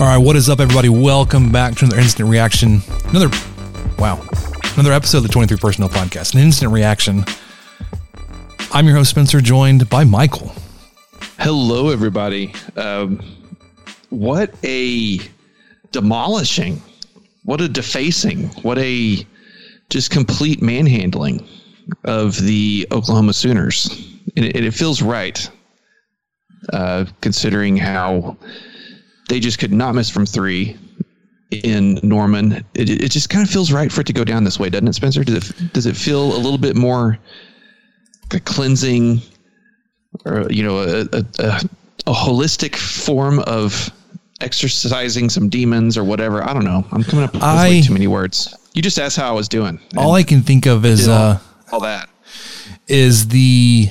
All right, what is up, everybody? Welcome back to another instant reaction. Another, wow, another episode of the 23 Personnel Podcast, an instant reaction. I'm your host, Spencer, joined by Michael. Hello, everybody. Um, what a demolishing, what a defacing, what a just complete manhandling of the Oklahoma Sooners. And it, it feels right, uh, considering how they just could not miss from three in Norman. It, it just kind of feels right for it to go down this way, doesn't it, Spencer? Does it does it feel a little bit more like a cleansing, or you know, a, a, a, a holistic form of exercising some demons or whatever? I don't know. I'm coming up with I- way too many words. You just asked how I was doing. All I can think of is all, uh, all that. is the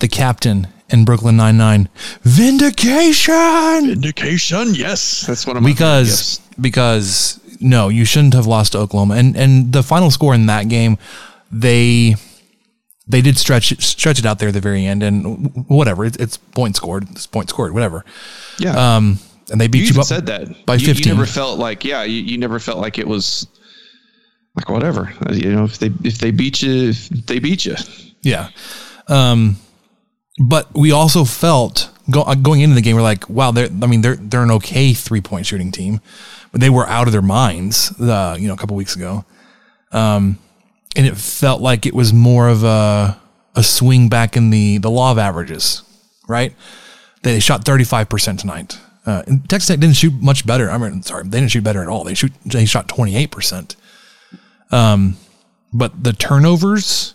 the captain in Brooklyn Nine Nine vindication Indication, yes. That's one of my because because no, you shouldn't have lost to Oklahoma. And and the final score in that game, they they did stretch stretch it out there at the very end, and whatever, it's, it's point scored, it's point scored, whatever. yeah. Um, and they beat you you, up said that by You- 15. You, never felt like, yeah, you, you never felt like it was like whatever. You know, if they if they beat you, if they beat you. Yeah. Um, but we also felt go, uh, going into the game, we're like, wow, they're, I mean, they're, they're an okay three point shooting team, but they were out of their minds, uh, you know, a couple weeks ago. Um, and it felt like it was more of a, a swing back in the, the law of averages, right? They shot 35% tonight. Uh, and Texas Tech didn't shoot much better. I mean, sorry, they didn't shoot better at all. They shoot, they shot 28%. Um, but the turnovers,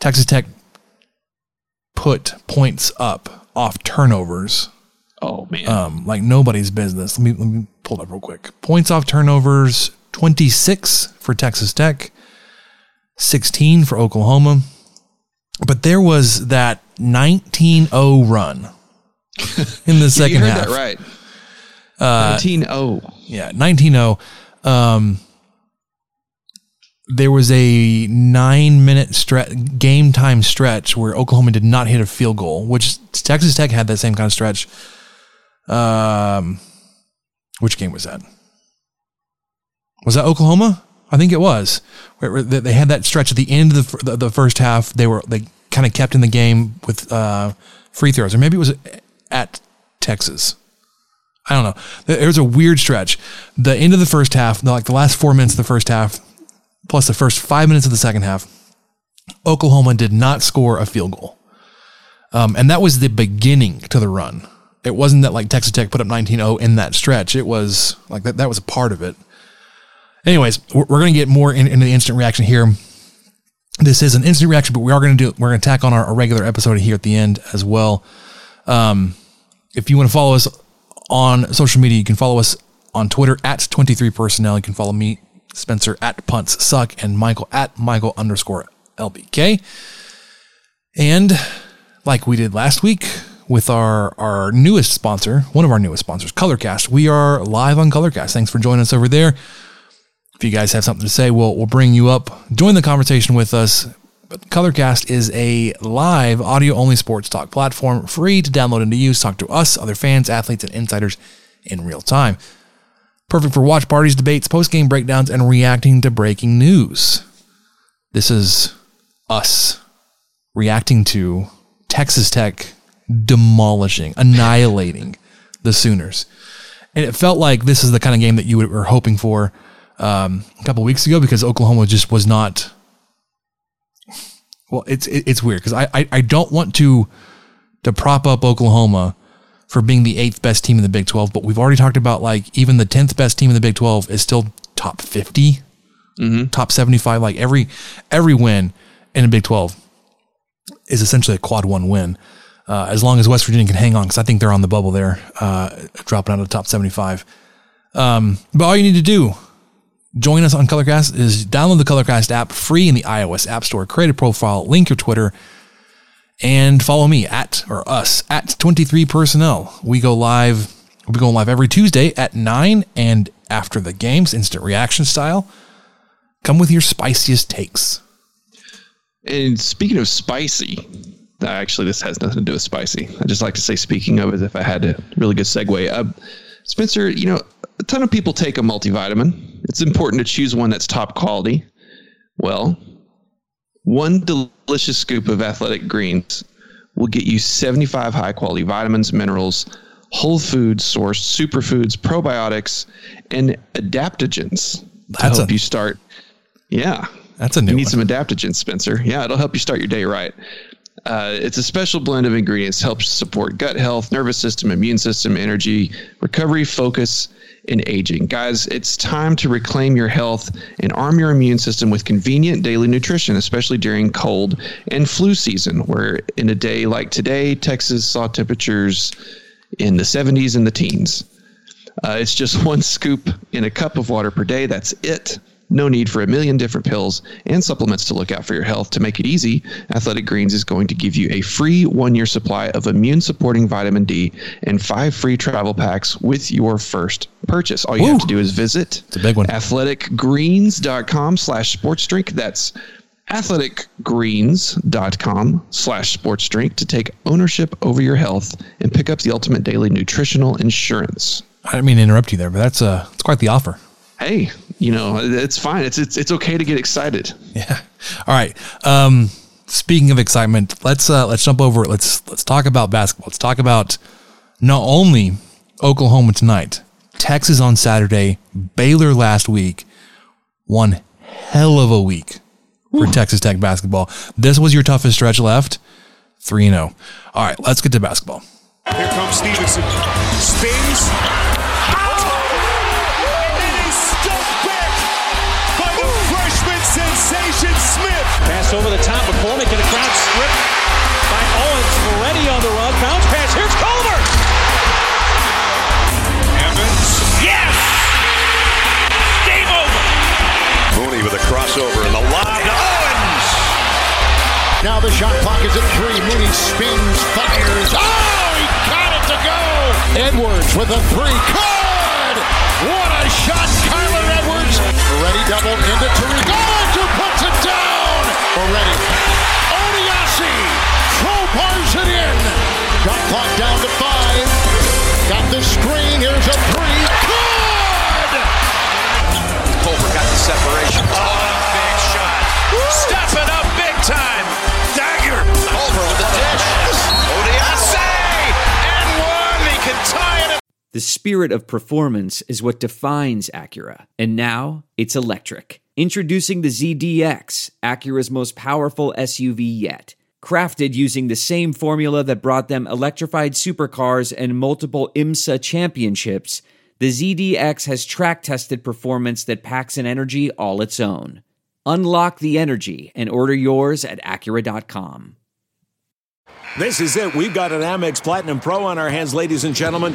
Texas Tech put points up off turnovers Oh man, um, like nobody's business. Let me let me pull it up real quick. Points off turnovers: twenty six for Texas Tech, sixteen for Oklahoma. But there was that 19-0 run in the you second heard half. that right. Uh, Nineteen oh. Yeah, 19-0. Um, there was a nine minute stretch, game time stretch where Oklahoma did not hit a field goal, which Texas Tech had that same kind of stretch. Um, which game was that? Was that Oklahoma? I think it was. They had that stretch at the end of the the, first half. They were they kind of kept in the game with uh, free throws, or maybe it was at Texas. I don't know. There was a weird stretch. The end of the first half, like the last four minutes of the first half, plus the first five minutes of the second half, Oklahoma did not score a field goal. Um, and that was the beginning to the run. It wasn't that like Texas Tech put up 19-0 in that stretch. It was like that, that was a part of it. Anyways, we're, we're going to get more in, into the instant reaction here. This is an instant reaction, but we are going to do, we're going to tack on our, our regular episode here at the end as well. Um, if you want to follow us on social media, you can follow us on Twitter at 23personnel. You can follow me, Spencer, at punts suck, and Michael at Michael underscore LBK. And like we did last week with our, our newest sponsor, one of our newest sponsors, Colorcast, we are live on Colorcast. Thanks for joining us over there. If you guys have something to say, we'll, we'll bring you up. Join the conversation with us. But Colorcast is a live audio only sports talk platform, free to download and to use. Talk to us, other fans, athletes, and insiders in real time. Perfect for watch parties, debates, post game breakdowns, and reacting to breaking news. This is us reacting to Texas Tech demolishing, annihilating the Sooners. And it felt like this is the kind of game that you were hoping for um, a couple weeks ago because Oklahoma just was not well, it's it's weird because I, I I don't want to to prop up Oklahoma for being the eighth best team in the Big Twelve, but we've already talked about like even the tenth best team in the Big Twelve is still top 50 top seventy five. Like every every win in the Big Twelve is essentially a quad one win. Uh, as long as West Virginia can hang on, because I think they're on the bubble there, uh, dropping out of the top 75. Um, but all you need to do, join us on Colorcast, is download the Colorcast app free in the iOS App Store, create a profile, link your Twitter, and follow me at, or us, at 23 Personnel. We go live, We'll be going live every Tuesday at 9 and after the games, instant reaction style. Come with your spiciest takes. And speaking of spicy, actually, this has nothing to do with spicy. I just like to say, speaking of, as if I had a really good segue. Uh, Spencer, you know, a ton of people take a multivitamin. It's important to choose one that's top quality. Well, one delicious scoop of athletic greens will get you 75 high quality vitamins, minerals, whole food sourced superfoods, probiotics, and adaptogens to That's help a- you start. Yeah. That's a new You need one. some adaptogens, Spencer. Yeah, it'll help you start your day right. Uh, it's a special blend of ingredients helps support gut health, nervous system, immune system, energy, recovery, focus, and aging. Guys, it's time to reclaim your health and arm your immune system with convenient daily nutrition, especially during cold and flu season, where in a day like today, Texas saw temperatures in the 70s and the teens. Uh, it's just one scoop in a cup of water per day. That's it. No need for a million different pills and supplements to look out for your health. To make it easy, Athletic Greens is going to give you a free one year supply of immune supporting vitamin D and five free travel packs with your first purchase. All you have to do is visit It's a big one. athleticgreens.com slash sports drink. That's athleticgreens.com slash sports drink to take ownership over your health and pick up the ultimate daily nutritional insurance. I didn't mean to interrupt you there, but that's uh, it's quite the offer. hey, you know, it's fine. It's it's it's okay to get excited. Yeah. All right. Um, speaking of excitement, let's uh, let's jump over. Let's let's talk about basketball. Let's talk about not only Oklahoma tonight, Texas on Saturday, Baylor last week. One hell of a week for Texas Tech basketball. This was your toughest stretch left. Three and zero. All right. Let's get to basketball. Here comes Stevenson. Spins. Pass over the top. McCormick in a crowd stripped by Owens. Moretti on the run. Bounce pass. Here's Culver. Evans. Yes! Game over. Mooney with a crossover and the lob to Owens. Now the shot clock is at three. Mooney spins, fires. Oh, he got it to go. Edwards with a three. Good. What a shot, Kyler Edwards. Ready double into Tariq. Owens who puts it down. Already. Odiasi crowbars it in. Shot clock down to five. Got the screen. Here's a three. Good. Culver got the separation. Oh, big shot. Stepping up big time. Dagger. Culver with the dish. Odiase. And one. He can tie it. The spirit of performance is what defines Acura. And now it's electric. Introducing the ZDX, Acura's most powerful SUV yet. Crafted using the same formula that brought them electrified supercars and multiple IMSA championships, the ZDX has track tested performance that packs an energy all its own. Unlock the energy and order yours at Acura.com. This is it. We've got an Amex Platinum Pro on our hands, ladies and gentlemen.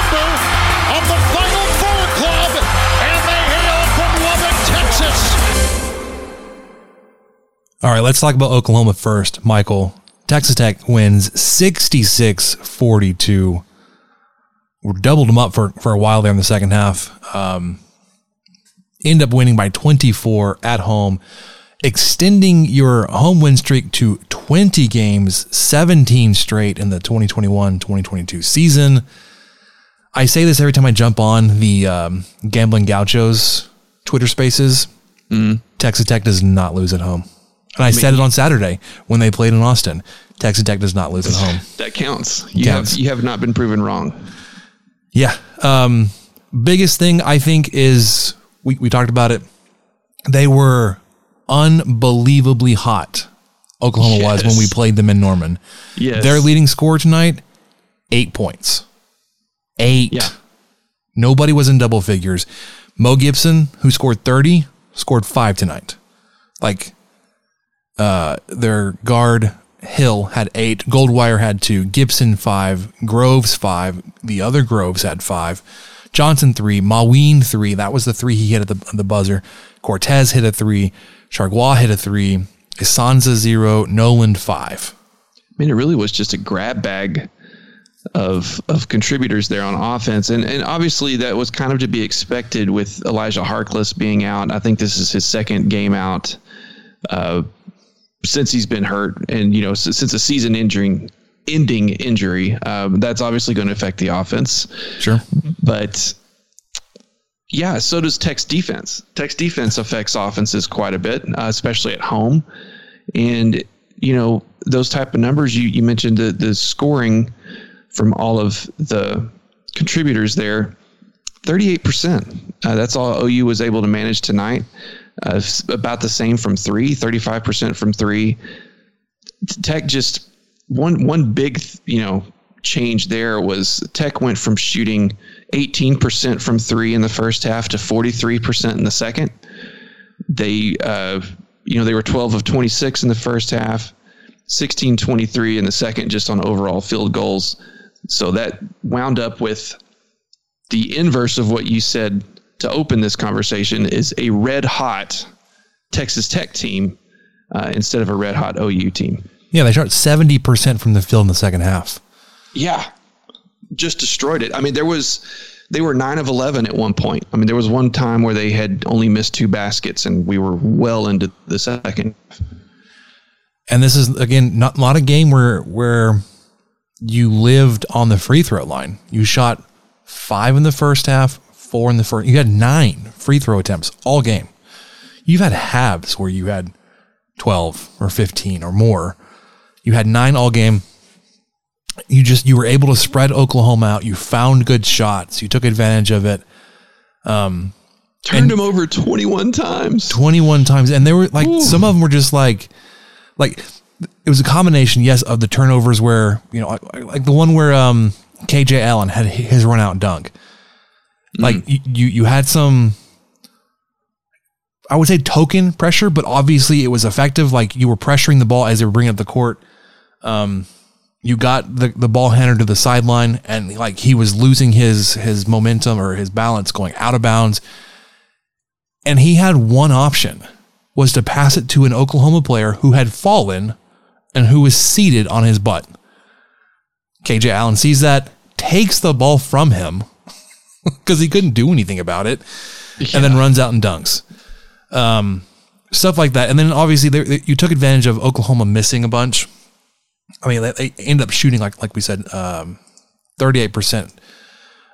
All right, let's talk about Oklahoma first. Michael, Texas Tech wins 66 42. We doubled them up for, for a while there in the second half. Um, end up winning by 24 at home. extending your home win streak to 20 games, 17 straight in the 2021 2022 season. I say this every time I jump on the um, Gambling Gauchos Twitter spaces. Texas Tech does not lose at home. And I, said it on Saturday when they played in Austin. Texas Tech does not lose at home. That counts. You Counts. have you have not been proven wrong. Yeah. Um, biggest thing I think is we, we talked about it. They were unbelievably hot. Oklahoma was when we played them in Norman. Yes. Their leading score tonight, eight points. Eight. Yeah. Nobody was in double figures. Mo Gibson, who scored 30, scored five tonight. Like, uh, their guard Hill had eight, Goldwire had two, Gibson five, Groves five, the other Groves had five, Johnson three, Mawein three. That was the three he hit at the, the buzzer. Cortes hit a three, Chargois hit a three, Issanza zero, Noland five. I mean, it really was just a grab bag of of contributors there on offense, and and obviously that was kind of to be expected with Elijah Harkless being out. I think this is his second game out uh, since he's been hurt, and you know since a season injury ending injury, um, that's obviously going to affect the offense. Sure. But yeah, so does Tech's defense. Tech's defense affects offenses quite a bit, uh, especially at home. And you know those type of numbers you you mentioned the the scoring from all of the contributors there. 38%. Uh, that's all OU was able to manage tonight. Uh, about the same from three, 35% from three. Tech just one one big you know change there was Tech went from shooting 18% from three in the first half to 43% in the second. They uh, you know they were 12 of 26 in the first half, 16 23 in the second just on overall field goals. So that wound up with the inverse of what you said to open this conversation is a red hot Texas Tech team uh, instead of a red hot OU team. Yeah, they shot 70% from the field in the second half. Yeah, just destroyed it. I mean, there was they were nine of eleven at one point. I mean, there was one time where they had only missed two baskets, and we were well into the second. And this is again not not a game where where you lived on the free throw line. You shot five in the first half, four in the first. You had nine free throw attempts all game. You've had halves where you had twelve or fifteen or more. You had nine all game. You just you were able to spread Oklahoma out. You found good shots. You took advantage of it. Um, Turned them over twenty one times. 21 times and they were like some of them were just like like it was a combination yes of the turnovers where you know like, like the one where um KJ Allen had his run out dunk like you, you you had some I would say token pressure but obviously it was effective. Like you were pressuring the ball as they were bringing up the court. Um you got the, the ball handed to the sideline and like he was losing his his momentum or his balance going out of bounds. And he had one option was to pass it to an Oklahoma player who had fallen and who was seated on his butt. KJ Allen sees that, takes the ball from him because he couldn't do anything about it, and then runs out and dunks. Um, stuff like that. And then obviously there, you took advantage of Oklahoma missing a bunch. I mean, they, they ended up shooting like like we said, um, thirty eight percent.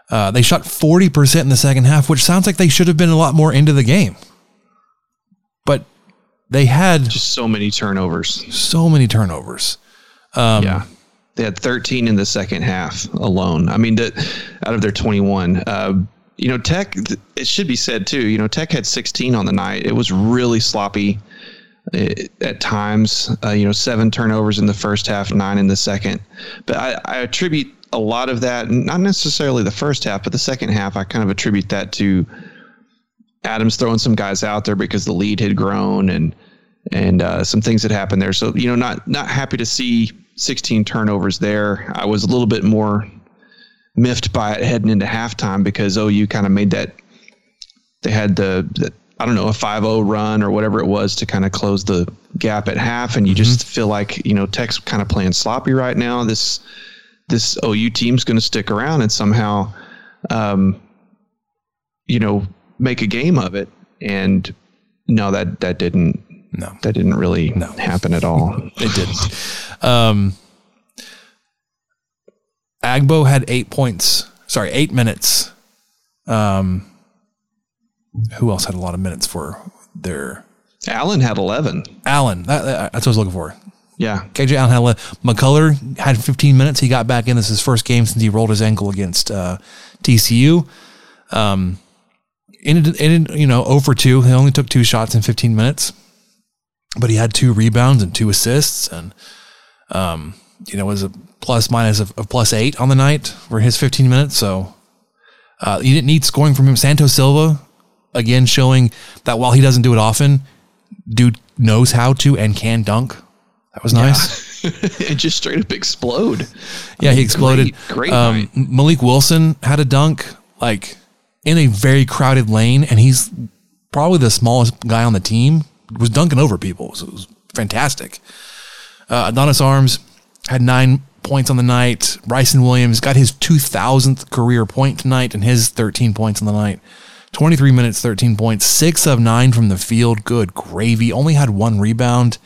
Uh, they shot forty percent in the second half, which sounds like they should have been a lot more into the game. But they had just so many turnovers. So many turnovers. Um, yeah. They had 13 in the second half alone. I mean, that out of their 21. Uh, you know, Tech, it should be said too, you know, Tech had 16 on the night. It was really sloppy uh, at times. Uh, you know, seven turnovers in the first half, nine in the second. But I, I attribute a lot of that, not necessarily the first half, but the second half, I kind of attribute that to Adams throwing some guys out there because the lead had grown and and uh, some things had happened there. So you know, not not happy to see 16 turnovers there. I was a little bit more miffed by it heading into halftime because OU kind of made that they had the, the I don't know a 5-0 run or whatever it was to kind of close the gap at half, and you just feel like you know Tech's kind of playing sloppy right now. This this OU team's going to stick around and somehow, um, you know, make a game of it. And no, that that didn't No, that didn't really No. happen at all. it didn't. Um, Agbo had eight points. Sorry, eight minutes. Um, who else had a lot of minutes for their Allen had 11. Allen? That, that- that's what I was looking for. Yeah. KJ Allen had 11. McCullar had 15 minutes. He got back in. This is his first game since he rolled his ankle against uh, TCU. Um, ended, ended, you know, 0 for 2. He only took two shots in 15 minutes, but he had two rebounds and two assists. And, um, you know, was a plus minus of, of plus eight on the night for his 15 minutes. So uh, you didn't need scoring from him. Santos Silva, again, showing that while he doesn't do it often, dude knows how to and can dunk. That was nice. it just straight up explode. Yeah, he exploded. Great, great um. Mylik Wilson had a dunk like in a very crowded lane, and he's probably the smallest guy on the team. Was dunking over people. So it was fantastic. Uh, Adonis Arms had nine points on the night. Bryson Williams got his 2000th career point tonight and his 13 points on the night. 23 minutes, 13 points, six of nine from the field. Good gravy. Only had one rebound.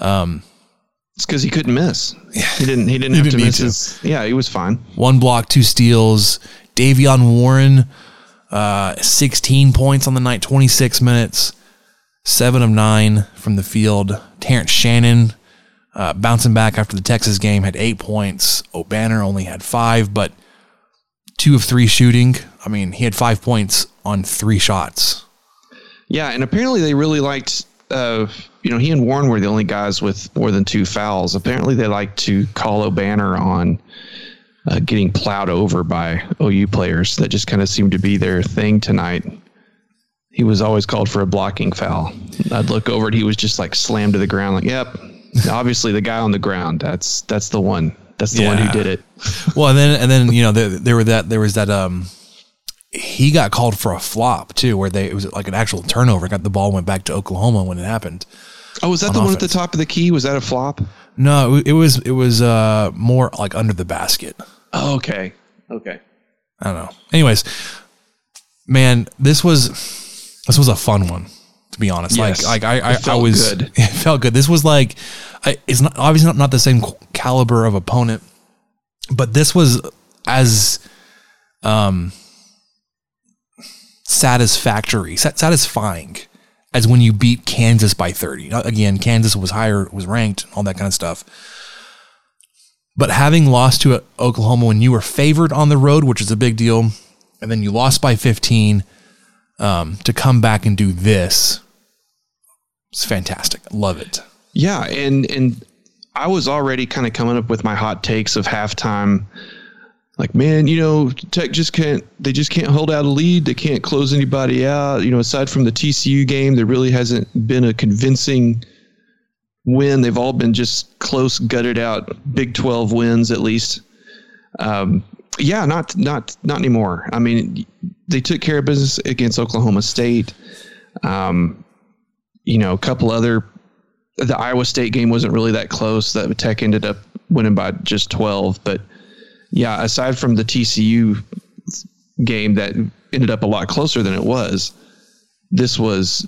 Um, It's because he couldn't miss. He didn't. He didn't He have didn't to miss. to. His, yeah, he was fine. one block, two steals. Davion Warren, uh, 16 points on the night, 26 minutes, seven of nine from the field. Terrence Shannon, uh, bouncing back after the Texas game, had eight points. Obanor only had five, but two of three shooting. I mean, he had five points on three shots. Yeah, and apparently they really liked. Uh, you know, he and Warren were the only guys with more than two fouls. Apparently, they like to call Obanor on uh, getting plowed over by OU players. That just kind of seemed to be their thing tonight. He was always called for a blocking foul. I'd look over and he was just like slammed to the ground. Like, yep, obviously the guy on the ground. That's that's the one. That's the one who did it. Well, and then and then you know there, there were that there was that um he got called for a flop too, where they it was like an actual turnover. Got the ball went back to Oklahoma when it happened. Oh, was that On the one at the top of the key? Was that a flop? No, it, it was it was uh more like under the basket. Oh, okay. Okay. I don't know. Anyways, man, this was this was a fun one to be honest. Yes. like like I I, It I felt was good. it felt good. This was like it's not obviously not, not the same caliber of opponent, but this was as um satisfactory, satisfying as when you beat Kansas by 30. Again, Kansas was higher, was ranked, all that kind of stuff. But having lost to uh, Oklahoma when you were favored on the road, which is a big deal, and then you lost by 15, um, to come back and do this, it's fantastic. Love it. Yeah, and and I was already kind of coming up with my hot takes of halftime. Like, man, you know, Tech just can't. They just can't hold out a lead. They can't close anybody out. You know, aside from the TCU game, there really hasn't been a convincing win. They've all been just close, gutted out Big Twelve wins at least. Um, yeah, not not not anymore. I mean, they took care of business against Oklahoma State. Um, you know, a couple other the Iowa State game wasn't really that close. That Tech ended up winning by just 12. But yeah, aside from the TCU game that ended up a lot closer than it was, this was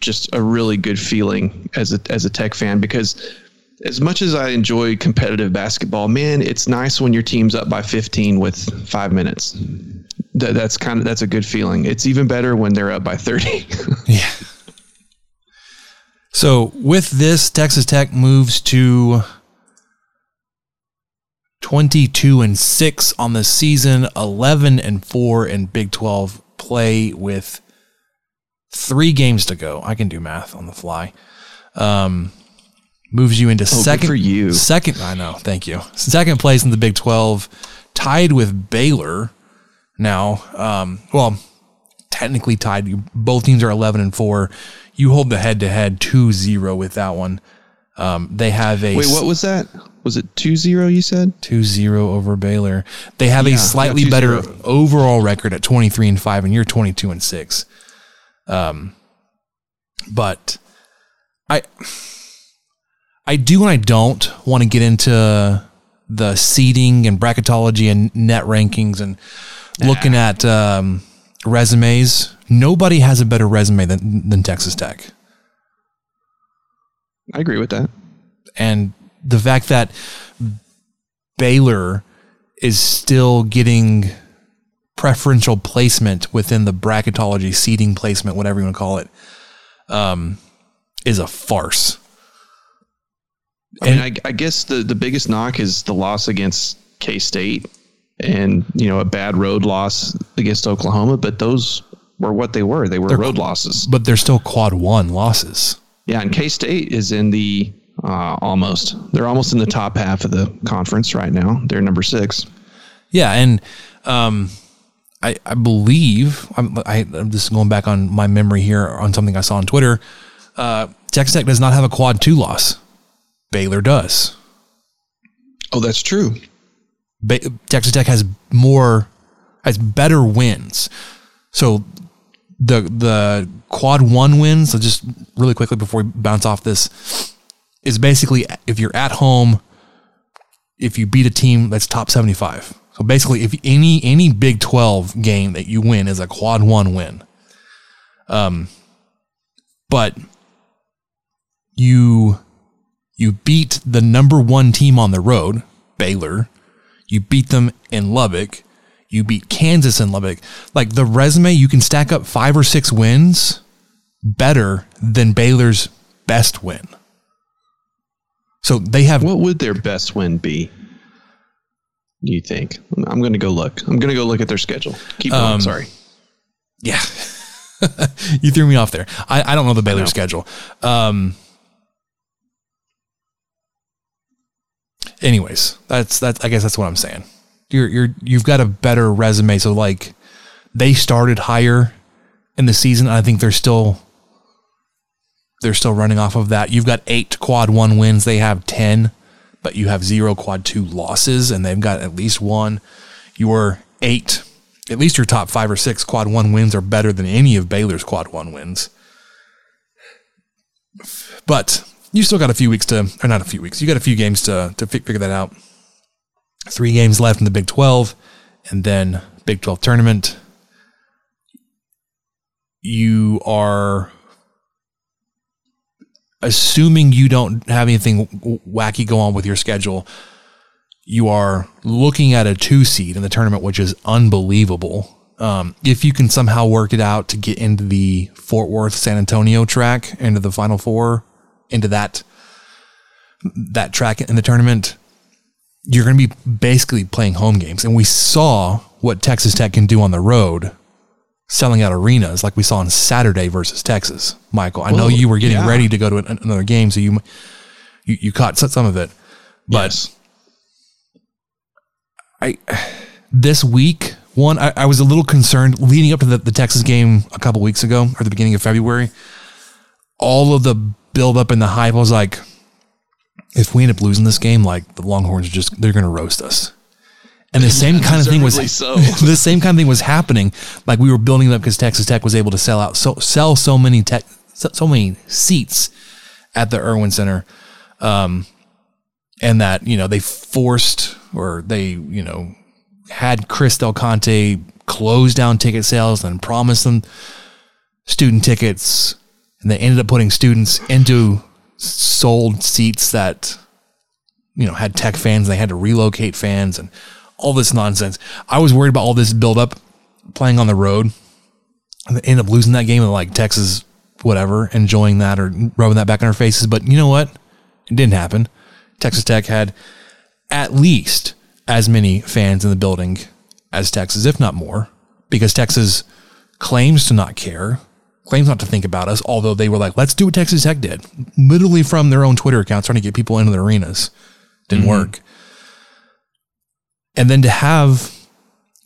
just a really good feeling as a as a Tech fan because as much as I enjoy competitive basketball, man, it's nice when your team's up by 15 with five minutes. That, that's kind of that's a good feeling. It's even better when they're up by 30. Yeah. So with this, Texas Tech moves to 22 and 6 on the season, 11 and 4 in Big 12 play with three games to go. I can do math on the fly. Um, moves you into Oh, good second for you. Second, I know. Thank you. Second place in the Big 12, tied with Baylor. Now, um, well, technically tied. Both teams are 11 and 4. You hold the head to head 2 0 with that one. Um, they have a Wait, what was that? Was it 2-0 you said? 2 0 over Baylor. They have Yeah, a slightly yeah, better overall record at 23 and 5, and you're 22 and 6. Um, but I, I do and I don't want to get into the seeding and bracketology and net rankings and looking at um, resumes. Nobody has a better resume than, than Texas Tech. I agree with that. And the fact that Baylor is still getting preferential placement within the bracketology seating placement, whatever you want to call it, um, is a farce. I mean, I, I guess the, the biggest knock is the loss against K State and, you know, a bad road loss against Oklahoma, but those were what they were. They were They're- road losses. But they're still quad one losses. Yeah, and K State is in the uh, almost. They're almost in the top half of the conference right now. They're number six. Yeah, and um, I I believe I'm I, I'm just going back on my memory here on something I saw on Twitter. Uh, Texas Tech does not have a quad two loss. Baylor does. Oh, that's true. Texas Tech has more has better wins. So the the quad one wins. So just really quickly before we bounce off this is basically if you're at home, if you beat a team that's top seventy five. So basically, if any any Big Twelve game that you win is a quad one win. Um, but you you beat the number one team on the road, Baylor. You beat them in Lubbock. You beat Kansas in Lubbock. Like the resume, you can stack up five or six wins better than Baylor's best win. So they have. What would their best win be? Do you think? I'm going to go look. I'm going to go look at their schedule. Keep going. Um, sorry. Yeah. you threw me off there. I, I don't know the Baylor know. schedule. Um, anyways, that's that's I guess that's what I'm saying. You're you're you've got a better resume. So like they started higher in the season. I think they're still they're still running off of that. You've got eight quad one wins. They have ten, but you have zero quad two losses, and they've got at least one. Your eight, at least your top five or six quad one wins are better than any of Baylor's quad one wins. But you still got a few weeks to, or not a few weeks. You got a few games to to fi- figure that out. Three games left in the Big Twelve, and then Big Twelve tournament. You are assuming you don't have anything wacky go on with your schedule, you are looking at a two seed in the tournament, which is unbelievable. Um, if you can somehow work it out to get into the Fort Worth San Antonio track, into the Final Four, into that that track in the tournament, you're going to be basically playing home games. And we saw what Texas Tech can do on the road, selling out arenas like we saw on Saturday versus Texas. Michael, I know you were getting yeah. ready to go to an- another game, so you you, you caught some of it. But Yes. I this week one I, I was a little concerned leading up to the, the Texas game a couple weeks ago or the beginning of February. All of the build up and the hype I was like, if we end up losing this game, like the Longhorns are just they're gonna roast us. And the same kind of thing was so. the same kind of thing was happening. Like we were building it up because Texas Tech was able to sell out so sell so many tech so, so many seats at the Erwin Center. Um, and that you know they forced or they you know had Chris Del Conte close down ticket sales and promise them student tickets, and they ended up putting students into sold seats that you know had tech fans. They had to relocate fans and all this nonsense. I was worried about all this build up playing on the road, and they ended up losing that game and like Texas, whatever, enjoying that or rubbing that back in our faces. But you know what? It didn't happen. Texas Tech had at least as many fans in the building as Texas, if not more, because Texas claims to not care, claims not to think about us, although they were like, let's do what Texas Tech did, literally from their own Twitter accounts, trying to get people into the arenas. Didn't mm-hmm. work. And then to have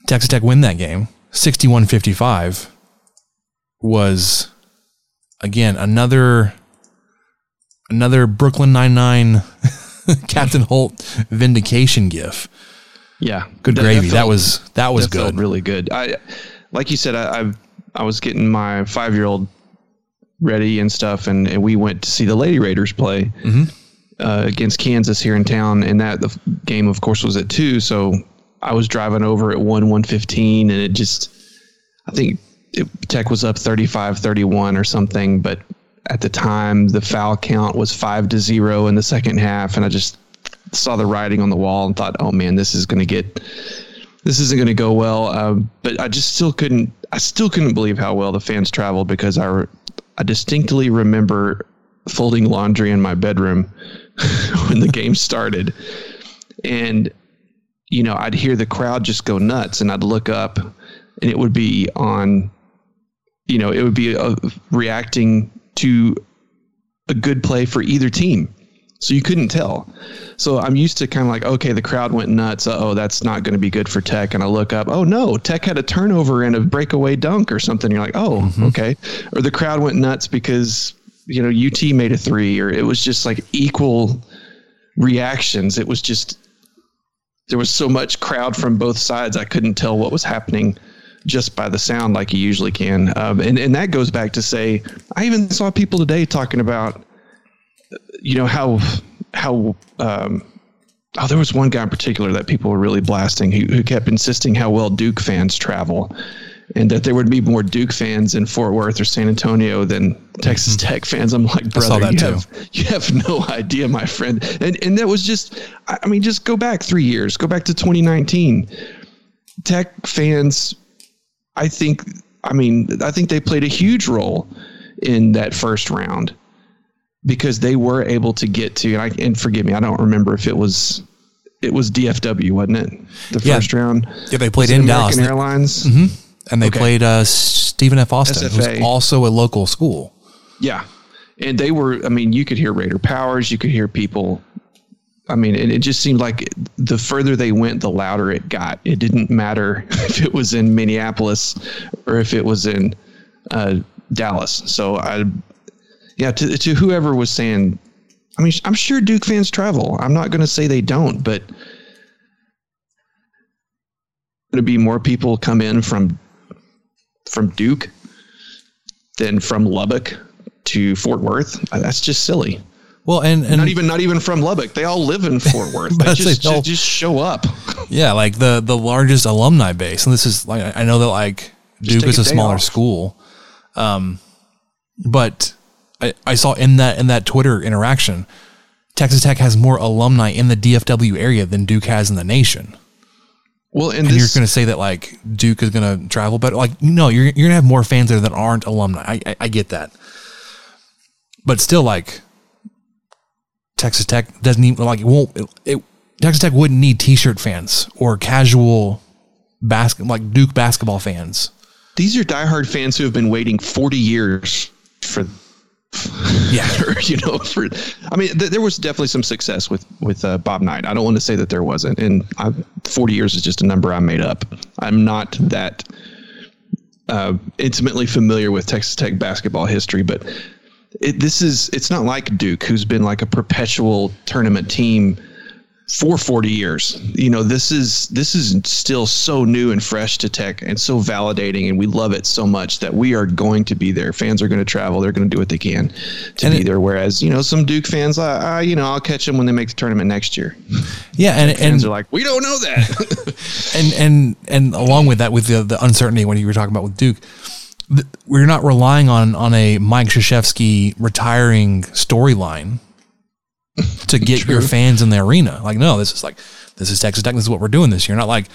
Texas Tech win that game, 61 55, was again another another Brooklyn Nine Nine Captain Holt vindication gif. Yeah, Good That- gravy. That, felt- was that was that good. really good. I, like you said, I, I, I was getting my five year old ready and stuff, and, and we went to see the Lady Raiders play Mm-hmm. uh, against Kansas here in town, and that the game, of course, was at two. So I was driving over at one one fifteen, and it just, I think it, Tech was up 35-31 or something, but at the time the foul count was five to zero in the second half, and I just saw the writing on the wall and thought, oh man, this is going to get this isn't going to go well. Um, but I just still couldn't I still couldn't believe how well the fans traveled because I I distinctly remember folding laundry in my bedroom when the game started, and you know I'd hear the crowd just go nuts, and I'd look up, and it would be on, you know, it would be uh, reacting to a good play for either team. So you couldn't tell. So I'm used to kind of like, okay, the crowd went nuts. Oh, that's not going to be good for Tech. And I look up, oh no, Tech had a turnover and a breakaway dunk or something. You're like, oh, mm-hmm. okay. Or the crowd went nuts because you know UT made a three, or it was just like equal reactions. It was just there was so much crowd from both sides. I couldn't tell what was happening just by the sound like you usually can. Um, and and that goes back to say, I even saw people today talking about you know how how um, oh there was one guy in particular that people were really blasting who, who kept insisting how well Duke fans travel and that there would be more Duke fans in Fort Worth or San Antonio than Texas mm-hmm. Tech fans. I'm like, brother, you have, you have no idea, my friend. And and that was just, I mean, just go back three years, go back to 2019. Tech fans, I think, I mean, I think they played a huge role in that first round because they were able to get to and, I, and forgive me, I don't remember if it was it was DFW, wasn't it? The yeah. first round. Yeah, they played in Dallas. Airlines. Mm-hmm. And they okay. played uh, Stephen F. Austin, SFA. who's also a local school. Yeah, and they were. I mean, you could hear Raider Powers. You could hear people. I mean, and it just seemed like the further they went, the louder it got. It didn't matter if it was in Minneapolis or if it was in uh, Dallas. So I yeah, to to whoever was saying, I mean, I'm sure Duke fans travel. I'm not going to say they don't, but going to be more people come in from from Duke than from Lubbock to Fort Worth. Uh, that's just silly. Well, and, and not even not even from Lubbock. They all live in Fort Worth. They just, just, just show up. Yeah, like the the largest alumni base, and this is like I know that like Duke is a, a smaller off. school, um, but I, I saw in that in that Twitter interaction, Texas Tech has more alumni in the DFW area than Duke has in the nation. Well, and, and this, you're going to say that like Duke is going to travel, but like no, you're you're going to have more fans there that aren't alumni. I, I, I get that, but still, like Texas Tech doesn't even like it won't. It, it, Texas Tech wouldn't need T-shirt fans or casual basket like Duke basketball fans. These are diehard fans who have been waiting 40 years for yeah, you know, for I mean, th- there was definitely some success with with uh, Bob Knight. I don't want to say that there wasn't, and i 40 years is just a number I made up. I'm not that uh, intimately familiar with Texas Tech basketball history, but it, this is it's not like Duke, who's been like a perpetual tournament team for 40 years. You know, this is this is still so new and fresh to tech and so validating and we love it so much that we are going to be there. Fans are going to travel, they're going to do what they can to and be it, there whereas, you know, some Duke fans I, I, you know, I'll catch them when they make the tournament next year. Yeah, and fans and, are like, "We don't know that." and and and along with that with the the uncertainty when you were talking about with Duke, we're not relying on on a Mike Krzyzewski retiring storyline to get True. your fans in the arena. Like, no, this is like, this is Texas Tech. This is what we're doing this year. Not like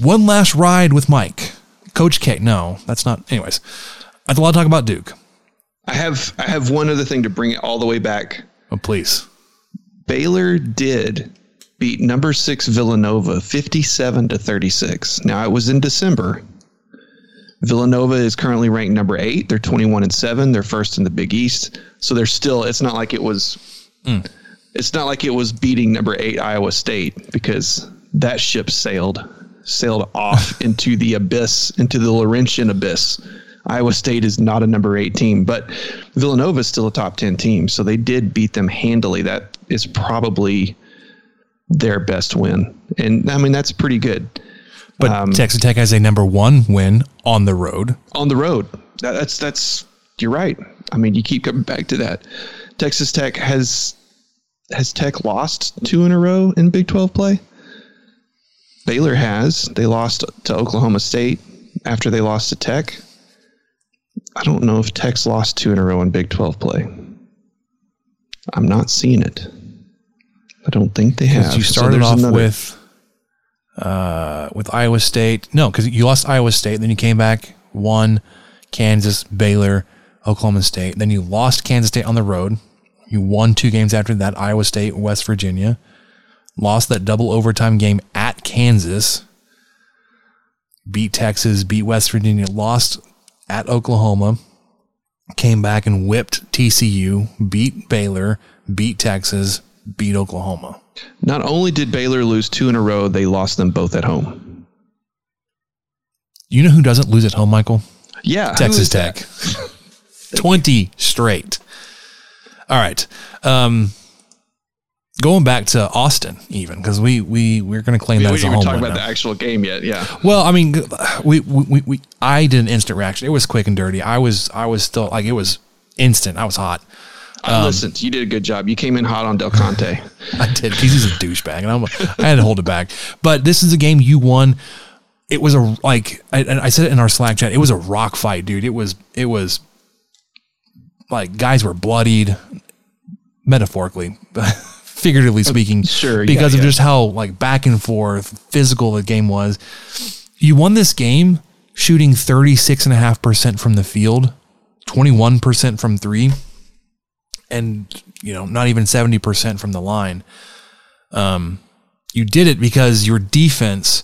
one last ride with Mike, Coach K. No, that's not. Anyways, I have a lot to talk about Duke. I have I have one other thing to bring it all the way back. Oh, please. Baylor did beat number six Villanova 57 to 36. Now it was in December. Villanova is currently ranked number eight. They're 21 and seven. They're first in the Big East. So they're still, it's not like it was mm it's not like it was beating number eight Iowa State because that ship sailed sailed off into the abyss, into the Laurentian abyss. Iowa State is not a number eight team, but Villanova is still a top 10 team. So they did beat them handily. That is probably their best win. And I mean, that's pretty good. But um, Texas Tech has a number one win on the road. On the road. That, that's, that's, you're right. I mean, you keep coming back to that. Texas Tech has has Tech lost two in a row in Big 12 play? Baylor has. They lost to Oklahoma State after they lost to Tech. I don't know if Tech's lost two in a row in Big 12 play. I'm not seeing it. I don't think they have. You started there's off another- with uh, with Iowa State. No, because you lost Iowa State, then you came back, won Kansas, Baylor, Oklahoma State. Then you lost Kansas State on the road. You won two games after that, Iowa State, West Virginia. Lost that double overtime game at Kansas. Beat Texas, beat West Virginia, lost at Oklahoma. Came back and whipped TCU, beat Baylor, beat Texas, beat Oklahoma. Not only did Baylor lose two in a row, they lost them both at home. You know who doesn't lose at home, Michael? Yeah, Texas Tech. 20 straight. All right. Um, going back to Austin, even because we we we're going to claim We, that we as a didn't home even talk about now. the actual game yet. Yeah. Well, I mean, we, we we we I did an instant reaction. It was quick and dirty. I was I was still like it was instant. I was hot. I Um, listened. You did a good job. You came in hot on Del Conte. I did because he's a douchebag, and I'm, I had to hold it back. But this is a game you won. It was a like I, and I said it in our Slack chat. It was a rock fight, dude. It was it was like guys were bloodied, metaphorically, figuratively speaking. Sure, yeah, because of yeah. just how like back and forth physical the game was. You won this game shooting thirty six and a half percent from the field, twenty one percent from three and you know not even 70% from the line um you did it because your defense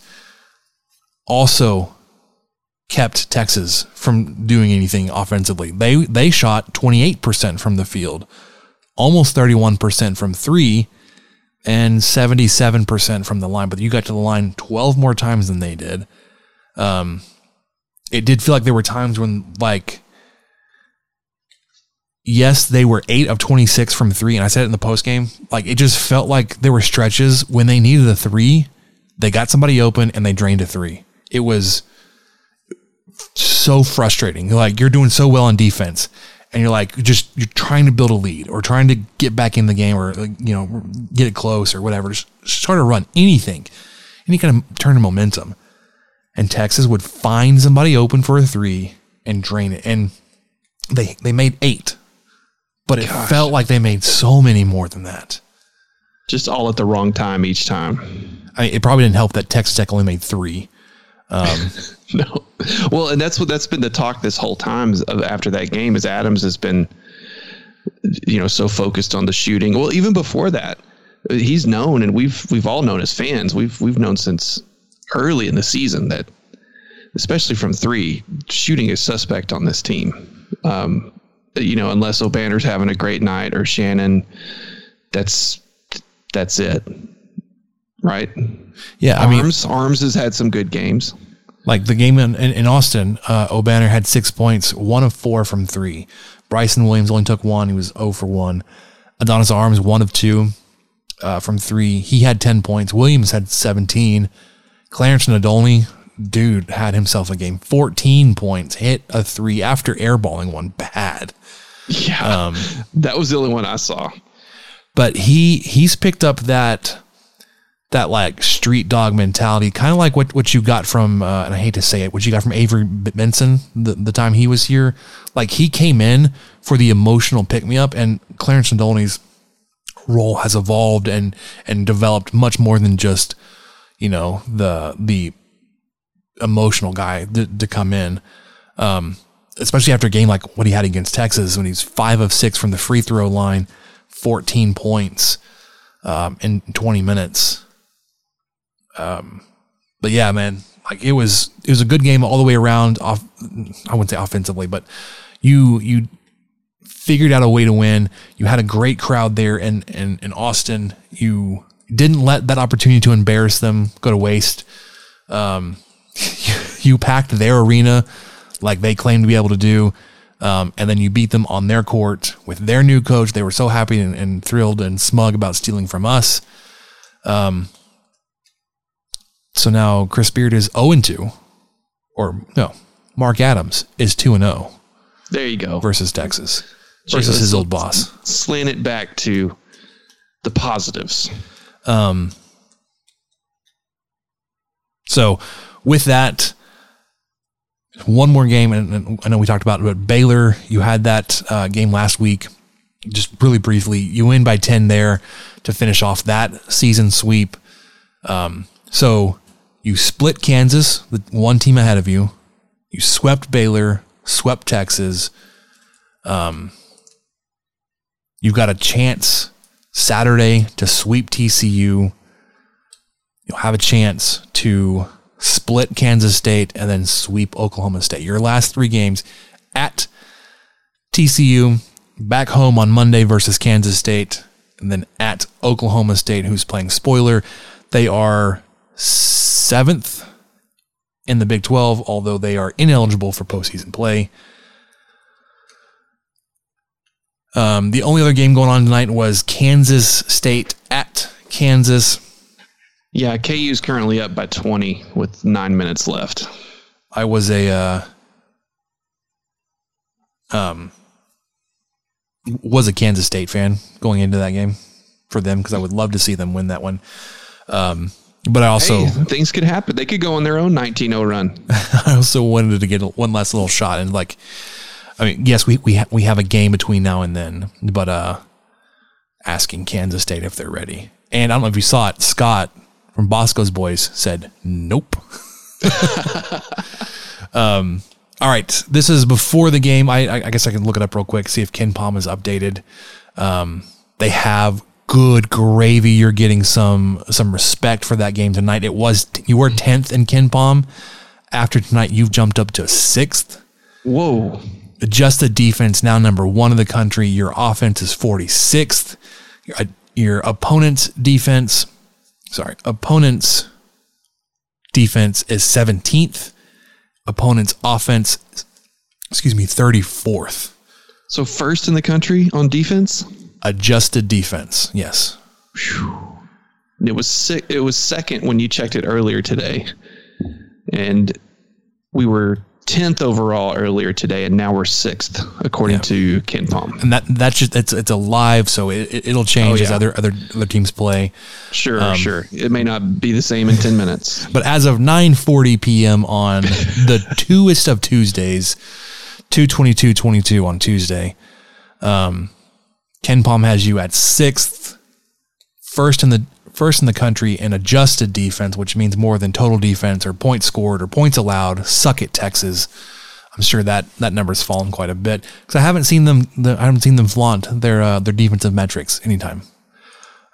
also kept Texas from doing anything offensively they they shot 28% from the field almost 31% from 3 and 77% from the line but you got to the line 12 more times than they did um it did feel like there were times when like yes, they were eight of 26 from three. And I said it in the post game. Like it just felt like there were stretches when they needed a three, they got somebody open and they drained a three. It was so frustrating. Like you're doing so well on defense and you're like, just, you're trying to build a lead or trying to get back in the game or, like, you know, get it close or whatever. Just start to run anything, any kind of turn of momentum. And Texas would find somebody open for a three and drain it. And they, they made eight but it felt like they made so many more than that. Just all at the wrong time each time. I mean, it probably didn't help that Texas Tech only made three. Um, no, well, and that's what that's been the talk this whole time of after that game is Adams has been, you know, so focused on the shooting. Well, even before that, he's known, and we've we've all known as fans. We've we've known since early in the season that, especially from three, shooting is suspect on this team. Um, you know, unless Obanor's having a great night or Shannon, that's that's it, right? Yeah, I mean- Arms Arms has had some good games. Like the game in, in, in Austin, uh, Obanor had six points, one of four from three. Bryson Williams only took one. He was 0 for one. Adonis Arms, one of two uh, from three. He had 10 points. Williams had 17. Clarence Nadolny, dude, had himself a game. 14 points, hit a three after airballing one bad. Yeah, Um, that was the only one I saw. but he he's picked up that that like street dog mentality, kind of like what what you got from uh, and I hate to say it, what you got from Avery Benson the the time he was here. Like he came in for the emotional pick me up, and Clarence Nadolny's role has evolved and and developed much more than just you know the the emotional guy to, to come in. Um, especially after a game like what he had against Texas when he's five of six from the free throw line, 14 points um, in 20 minutes. Um, but yeah, man, like it was it was a good game all the way around. Off, I wouldn't say offensively, but you you figured out a way to win. You had a great crowd there and in, in Austin. You didn't let that opportunity to embarrass them go to waste. Um, you packed their arena like they claimed to be able to do. Um, and then you beat them on their court with their new coach. They were so happy and, and thrilled and smug about stealing from us. Um, so now Chris Beard is 0 and 2, or no, Mark Adams is 2 and 0 There you go. versus Texas, versus let's- his old boss. Slant it back to the positives. Um, so with that, one more game, and, and I know we talked about it, but Baylor, you had that uh, game last week. Just really briefly, you win by 10 there to finish off that season sweep. Um, so you split Kansas, the one team ahead of you. You swept Baylor, swept Texas. Um, you've got a chance Saturday to sweep TCU. You'll have a chance to split Kansas State and then sweep Oklahoma State. Your last three games at TCU, back home on Monday versus Kansas State, and then at Oklahoma State, who's playing spoiler. They are seventh in the Big 12, although they are ineligible for postseason play. Um, the only other game going on tonight was Kansas State at Kansas. Yeah, KU is currently up by 20 with nine minutes left. I was a uh, um was a Kansas State fan going into that game for them because I would love to see them win that one. Um, but I also hey, things could happen. They could go on their own 19-0 run. I also wanted to get one last little shot and like I mean, yes, we we ha- we have a game between now and then, but uh asking Kansas State if they're ready. And I don't know if you saw it, Scott from Bosco's Boys said nope. um all right, this is before the game. I, I guess I can look it up real quick, see if KenPom is updated. Um, they have good gravy. You're getting some some respect for that game tonight. It was you were tenth in KenPom. After tonight, you've jumped up to sixth. Whoa! Just the defense now number one in the country. Your offense is 46th. Your, uh, your opponent's defense, sorry, opponent's defense is 17th opponent's offense, excuse me, 34th. So first in the country on defense? Adjusted defense, yes. It was sick. It was second when you checked it earlier today, and we were tenth overall earlier today, and now we're sixth according yeah. to KenPom. And that that's just it's it's a live, so it it'll change oh, yeah. as other other other teams play. Sure, um, sure. It may not be the same in ten minutes, but as of nine forty p.m. on the twoest of Tuesdays, two twenty two twenty two on Tuesday, um, KenPom has you at sixth, first in the first in the country in adjusted defense, which means more than total defense or points scored or points allowed. Suck it, Texas. I'm sure that that number's fallen quite a bit because I haven't seen them. The, I haven't seen them flaunt their uh, their defensive metrics anytime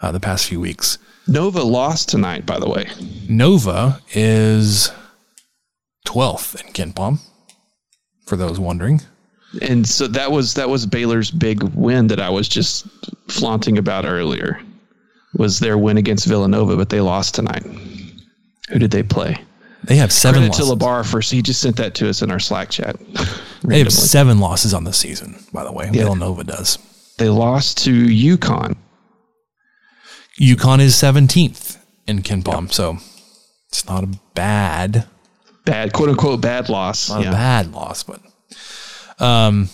uh, the past few weeks. Nova lost tonight, by the way. Nova is 12th in KenPom. For those wondering, and so that was that was Baylor's big win that I was just flaunting about earlier was their win against Villanova, but they lost tonight. Who did they play? They have seven Credit losses. to Labar for he just sent that to us in our Slack chat. they have seven losses on the season, by the way. Yeah. Villanova does. They lost to UConn. UConn is 17th in KenPom, yep. so it's not a bad, bad quote unquote bad loss. Not yeah. a bad loss, but um,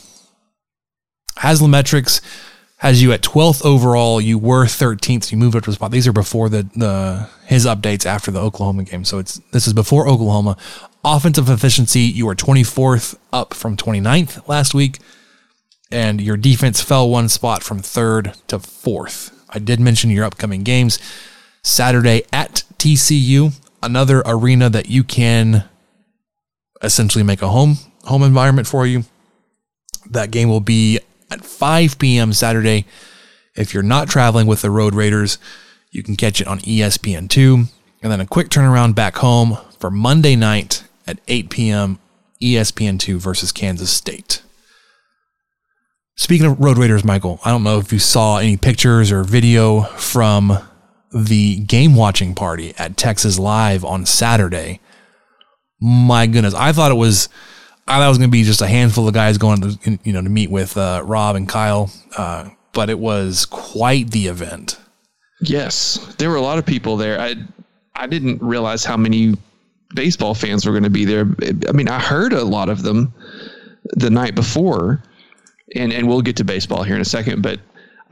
Haslametrics has you at 12th overall. You were 13th. you moved up to a spot. These are before the, the his updates after the Oklahoma game. So it's this is before Oklahoma. Offensive efficiency, you were 24th up from 29th last week. And your defense fell one spot from third to fourth. I did mention your upcoming games. Saturday at TCU, another arena that you can essentially make a home home environment for you. That game will be at 5 p.m. Saturday. If you're not traveling with the Road Raiders, you can catch it on ESPN2. And then a quick turnaround back home for Monday night at 8 p.m. ESPN2 versus Kansas State. Speaking of Road Raiders, Michael, I don't know if you saw any pictures or video from the game watching party at Texas Live on Saturday. My goodness, I thought it was I thought it was going to be just a handful of guys going to, you know, to meet with uh, Rob and Kyle, uh, but it was quite the event. Yes, there were a lot of people there. I I didn't realize how many baseball fans were going to be there. I mean, I heard a lot of them the night before, and and we'll get to baseball here in a second. But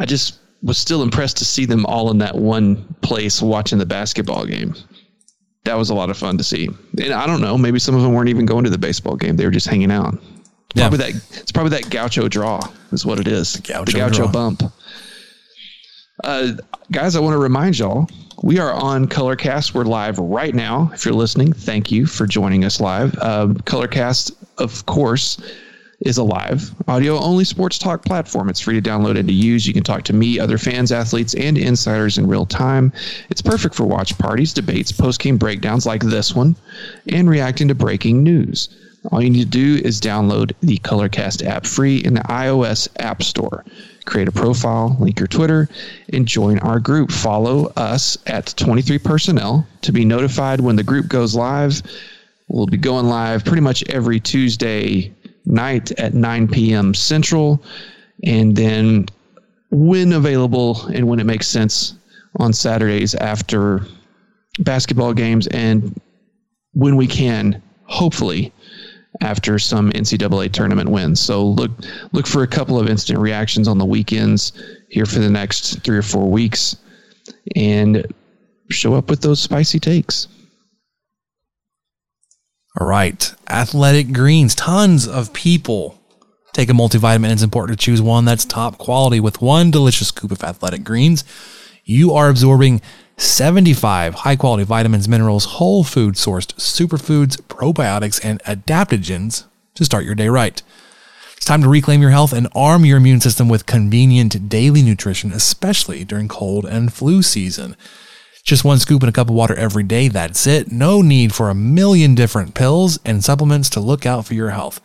I just was still impressed to see them all in that one place watching the basketball game. That was a lot of fun to see. And I don't know, maybe some of them weren't even going to the baseball game; they were just hanging out. Yeah. Probably that. It's probably that gaucho draw is what it is. The gaucho the gaucho draw. bump. Uh, guys, I want to remind y'all we are on Colorcast. We're live right now. If you're listening, thank you for joining us live. Uh, Colorcast, of course, is a live audio only sports talk platform. It's free to download and to use. You can talk to me, other fans, athletes, and insiders in real time. It's perfect for watch parties, debates, post game breakdowns like this one, and reacting to breaking news. All you need to do is download the Colorcast app free in the iOS App Store. Create a profile, link your Twitter, and join our group. Follow us at 23 Personnel to be notified when the group goes live. We'll be going live pretty much every Tuesday night at 9 p.m. Central. And then, when available and when it makes sense, on Saturdays after basketball games and when we can, hopefully, after some NCAA tournament wins. So look look for a couple of instant reactions on the weekends here for the next three or four weeks, and show up with those spicy takes. All right. Athletic greens. Tons of people take a multivitamin. It's important to choose one that's top quality. With one delicious scoop of athletic greens, you are absorbing 75 high quality vitamins, minerals, whole food sourced superfoods, probiotics, and adaptogens to start your day right. It's time to reclaim your health and arm your immune system with convenient daily nutrition, especially during cold and flu season. Just one scoop in a cup of water every day. That's it. No need for a million different pills and supplements to look out for your health.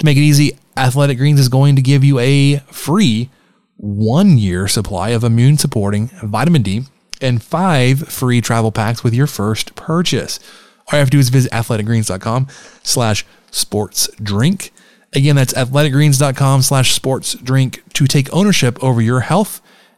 To make it easy, Athletic Greens is going to give you a free one year supply of immune supporting vitamin D and five free travel packs with your first purchase. All you have to do is visit athleticgreens.com slash sports drink. Again, that's athleticgreens.com slash sports drink to take ownership over your health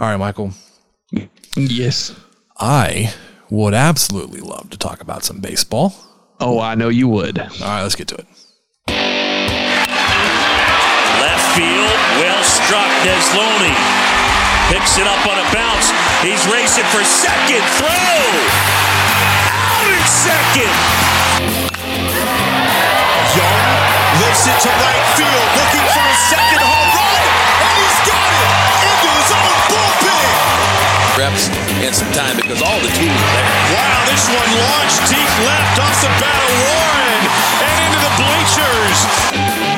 All right, Michael. Yes. I would absolutely love to talk about some baseball. Oh, I know you would. All right, let's get to it. Left field, well struck. Desloney picks it up on a bounce. He's racing for second. Throw! Out in second! Jung lifts it to right field, looking for a second home run, Reps and some time because all the tools are there. Wow, this one launched deep left off the bat of Warren and into the bleachers.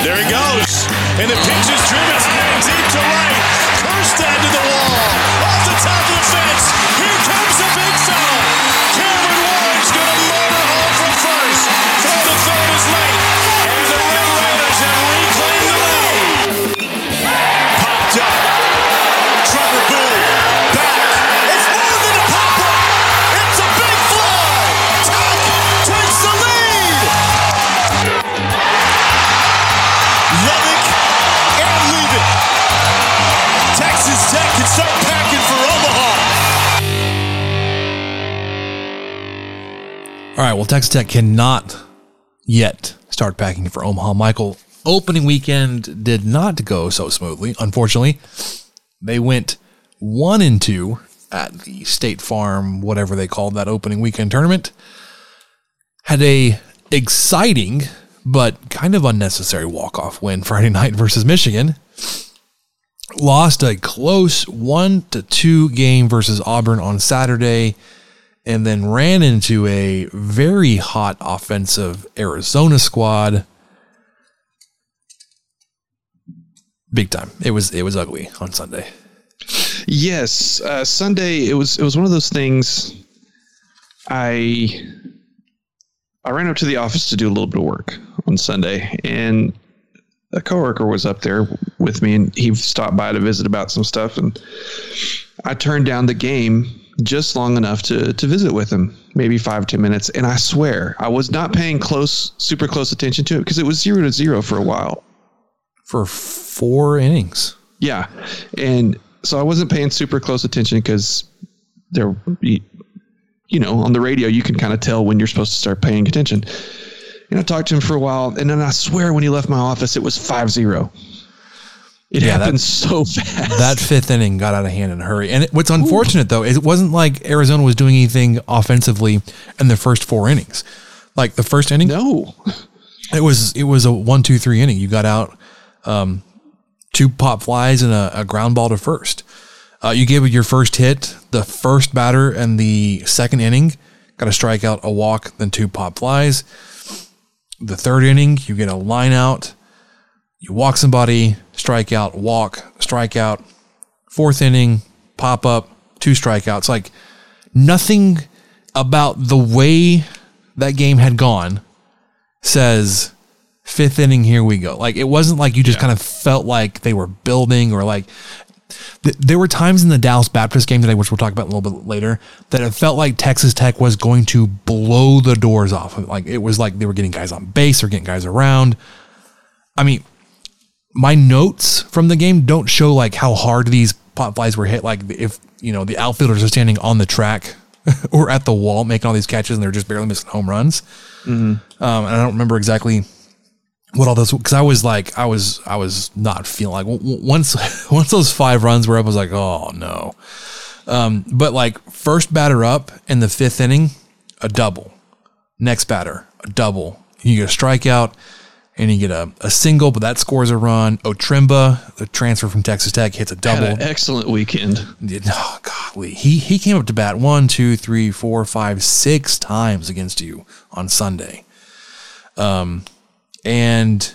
There he goes. And the pitch is driven deep to right. Kjerstad to the wall. Off the top of the fence. Here comes the big fella. All right, well, Texas Tech cannot yet start packing for Omaha. Michael, opening weekend did not go so smoothly, unfortunately. They went one and two at the State Farm, whatever they called that opening weekend tournament. Had a exciting but kind of unnecessary walk-off win Friday night versus Michigan. Lost a close one to two game versus Auburn on Saturday and then ran into a very hot offensive Arizona squad. Big time. It was it was ugly on Sunday. Yes, uh, Sunday it was it was one of those things. I I ran up to the office to do a little bit of work on Sunday, and a coworker was up there with me, and he stopped by to visit about some stuff, and I turned down the game just long enough to to visit with him, maybe five ten minutes, and I swear I was not paying close, super close attention to it because it was zero to zero for a while. For four innings. Yeah, and so I wasn't paying super close attention because there, you know, on the radio you can kind of tell when you're supposed to start paying attention. And I talked to him for a while, and then I swear when he left my office, it was 5-0. It Yeah, happened that- so fast. That fifth inning got out of hand in a hurry. And it, what's unfortunate though is it wasn't like Arizona was doing anything offensively in the first four innings. Like the first inning, no, it was it was a one two three inning. You got out um, two pop flies and a, a ground ball to first. Uh, you gave it your first hit, the first batter, and the second inning got a strikeout, a walk, then two pop flies. The third inning, you get a line out, you walk somebody, strikeout, walk, strikeout. Fourth inning, pop up, two strikeouts. Like nothing about the way that game had gone says fifth inning, here we go. Like it wasn't like you just kind of felt like they were building or like th- there were times in the Dallas Baptist game today, which we'll talk about a little bit later, that it felt like Texas Tech was going to blow the doors off. Like it was like they were getting guys on base or getting guys around. I mean, my notes from the game don't show like how hard these pop flies were hit. Like if you know the outfielders are standing on the track or at the wall making all these catches and they're just barely missing home runs. Um, and I don't remember exactly what all those because I was like I was I was not feeling like w- once once those five runs were up I was like oh no, um, but like first batter up in the fifth inning a double, next batter a double, you get a strikeout and you get a, a single but that scores a run. O'Tremba the transfer from Texas Tech hits a double. excellent weekend. Oh, golly. He he came up to bat one, two, three, four, five, six times against you on Sunday. Um, and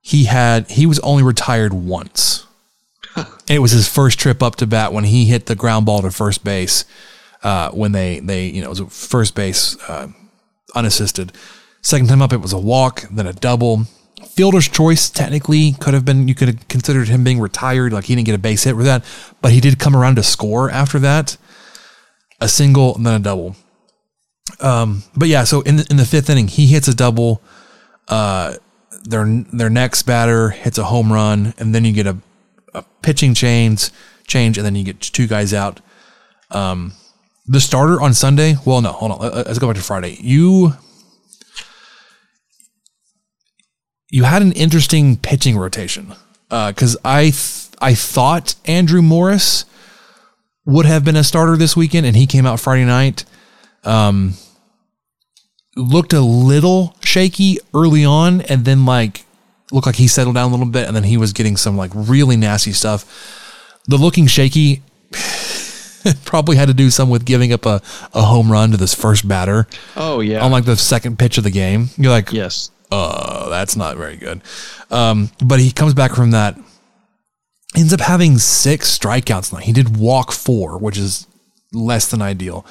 he had he was only retired once. and it was his first trip up to bat when he hit the ground ball to first base. Uh, when they they you know it was a first base uh, unassisted. Second time up, it was a walk, then a double. Fielder's choice technically could have been you could have considered him being retired, like he didn't get a base hit with that, but he did come around to score after that, a single and then a double. Um, but yeah, so in the, in the fifth inning, he hits a double. Uh, their their next batter hits a home run, and then you get a, a pitching change, change, and then you get two guys out. Um, the starter on Sunday. Well, no, hold on. Let- Let's go back to Friday. You you had an interesting pitching rotation because I th- I thought Andrew Morris would have been a starter this weekend, and he came out Friday night. Um, looked a little shaky early on, and then like looked like he settled down a little bit, and then he was getting some like really nasty stuff. The looking shaky probably had to do some with giving up a, a home run to this first batter. Oh yeah. On like the second pitch of the game. You're like, yes. Uh, that's not very good. Um, but he comes back from that. Ends up having six strikeouts. Now he did walk four, which is less than ideal.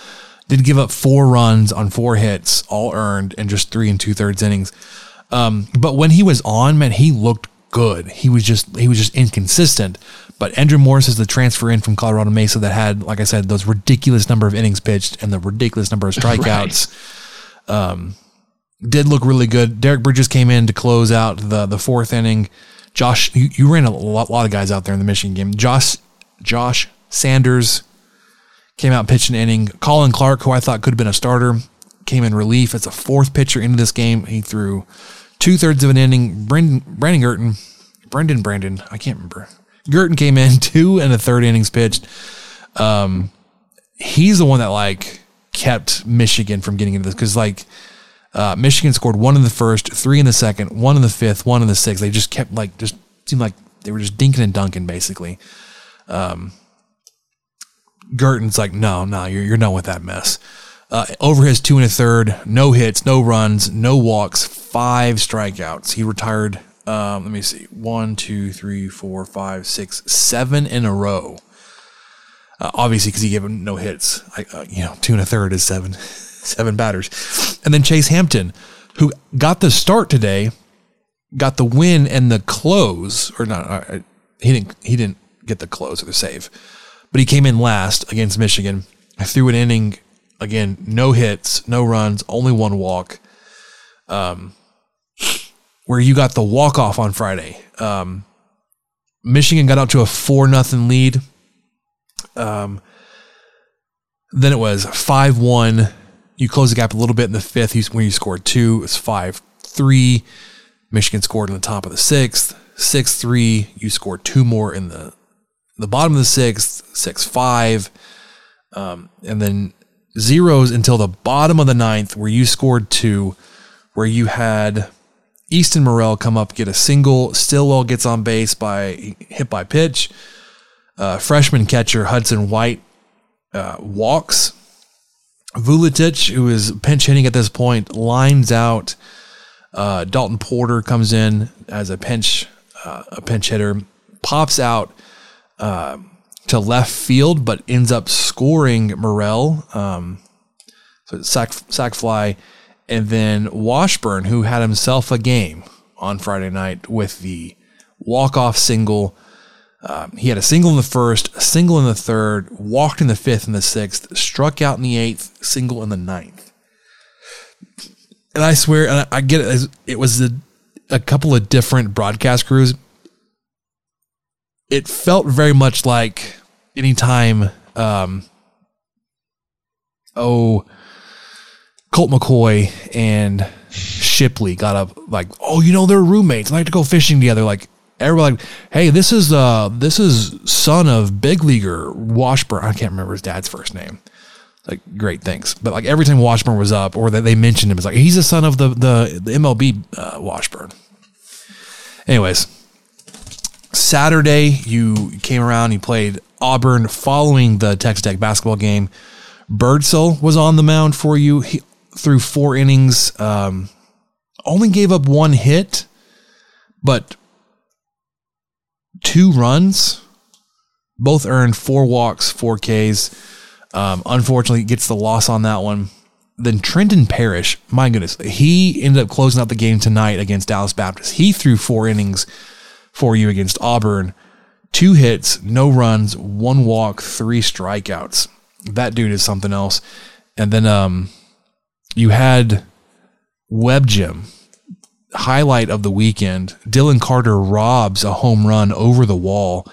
Did give up four runs on four hits, all earned, in just three and two thirds innings. Um, but when he was on, man, he looked good. He was just he was just inconsistent. But Andrew Morris is the transfer in from Colorado Mesa that had, like I said, those ridiculous number of innings pitched and the ridiculous number of strikeouts. Um, did look really good. Derek Bridges came in to close out the the fourth inning. Josh, you, you ran a lot, lot of guys out there in the Michigan game. Josh Josh Sanders came out pitching an inning. Colin Clark, who I thought could have been a starter, came in relief as a fourth pitcher into this game. He threw two thirds of an inning. Brendan Brandon Girton, Brendan Brandon, I can't remember. Girton came in two and a third innings pitched. Um, he's the one that like kept Michigan from getting into this because like uh, Michigan scored one in the first, three in the second, one in the fifth, one in the sixth. They just kept like just seemed like they were just dinking and dunking basically. Um, Girton's like, no, no, you're you're done with that mess. Uh, over his two and a third, no hits, no runs, no walks, five strikeouts. He retired. Um, let me see, one, two, three, four, five, six, seven in a row. Uh, obviously, because he gave him no hits. I, uh, you know, two and a third is seven, seven batters. And then Chase Hampton, who got the start today, got the win and the close, or not? He didn't. He didn't get the close or the save, but he came in last against Michigan. I threw an inning again, no hits, no runs, only one walk. Um, where you got the walk off on Friday. Um, Michigan got out to a four nothing lead. Um, then it was five one. You close the gap a little bit in the fifth. You, when you scored two, it was five three. Michigan scored in the top of the sixth. Six three. You scored two more in the the bottom of the sixth. Six five. Um, and then zeros until the bottom of the ninth, where you scored two, where you had Easton Murrell come up, get a single. Stillwell gets on base by hit by pitch. Uh, freshman catcher Hudson White uh, walks. Vuletic, who is pinch hitting at this point, lines out. Uh, Dalton Porter comes in as a pinch uh, a pinch hitter, pops out uh, to left field, but ends up scoring Murrell. Um, so sack sack fly, and then Washburn, who had himself a game on Friday night with the walk off single. Um, he had a single in the first, a single in the third, walked in the fifth and the sixth, struck out in the eighth, single in the ninth. And I swear, and I, I get it, it was a, a couple of different broadcast crews. it felt very much like anytime um oh Colt McCoy and Shipley got up like, oh, you know, they're roommates. I like to go fishing together. Like everybody like, hey, this is uh this is son of big leaguer Washburn. I can't remember his dad's first name. Like great thanks. But like every time Washburn was up or that they mentioned him, it's like he's the son of the the, the MLB uh, Washburn. Anyways, Saturday you came around, you played Auburn following the Texas Tech basketball game. Birdsell was on the mound for you he, threw four innings. Um, only gave up one hit, but two runs. Both earned four walks, four Ks. Um, unfortunately, gets the loss on that one. Then Trendan Parish, my goodness, he ended up closing out the game tonight against Dallas Baptist. He threw four innings for you against Auburn. Two hits, no runs, one walk, three strikeouts. That dude is something else. And then um, you had Web Gem highlight of the weekend. Dillon Carter robs a home run over the wall,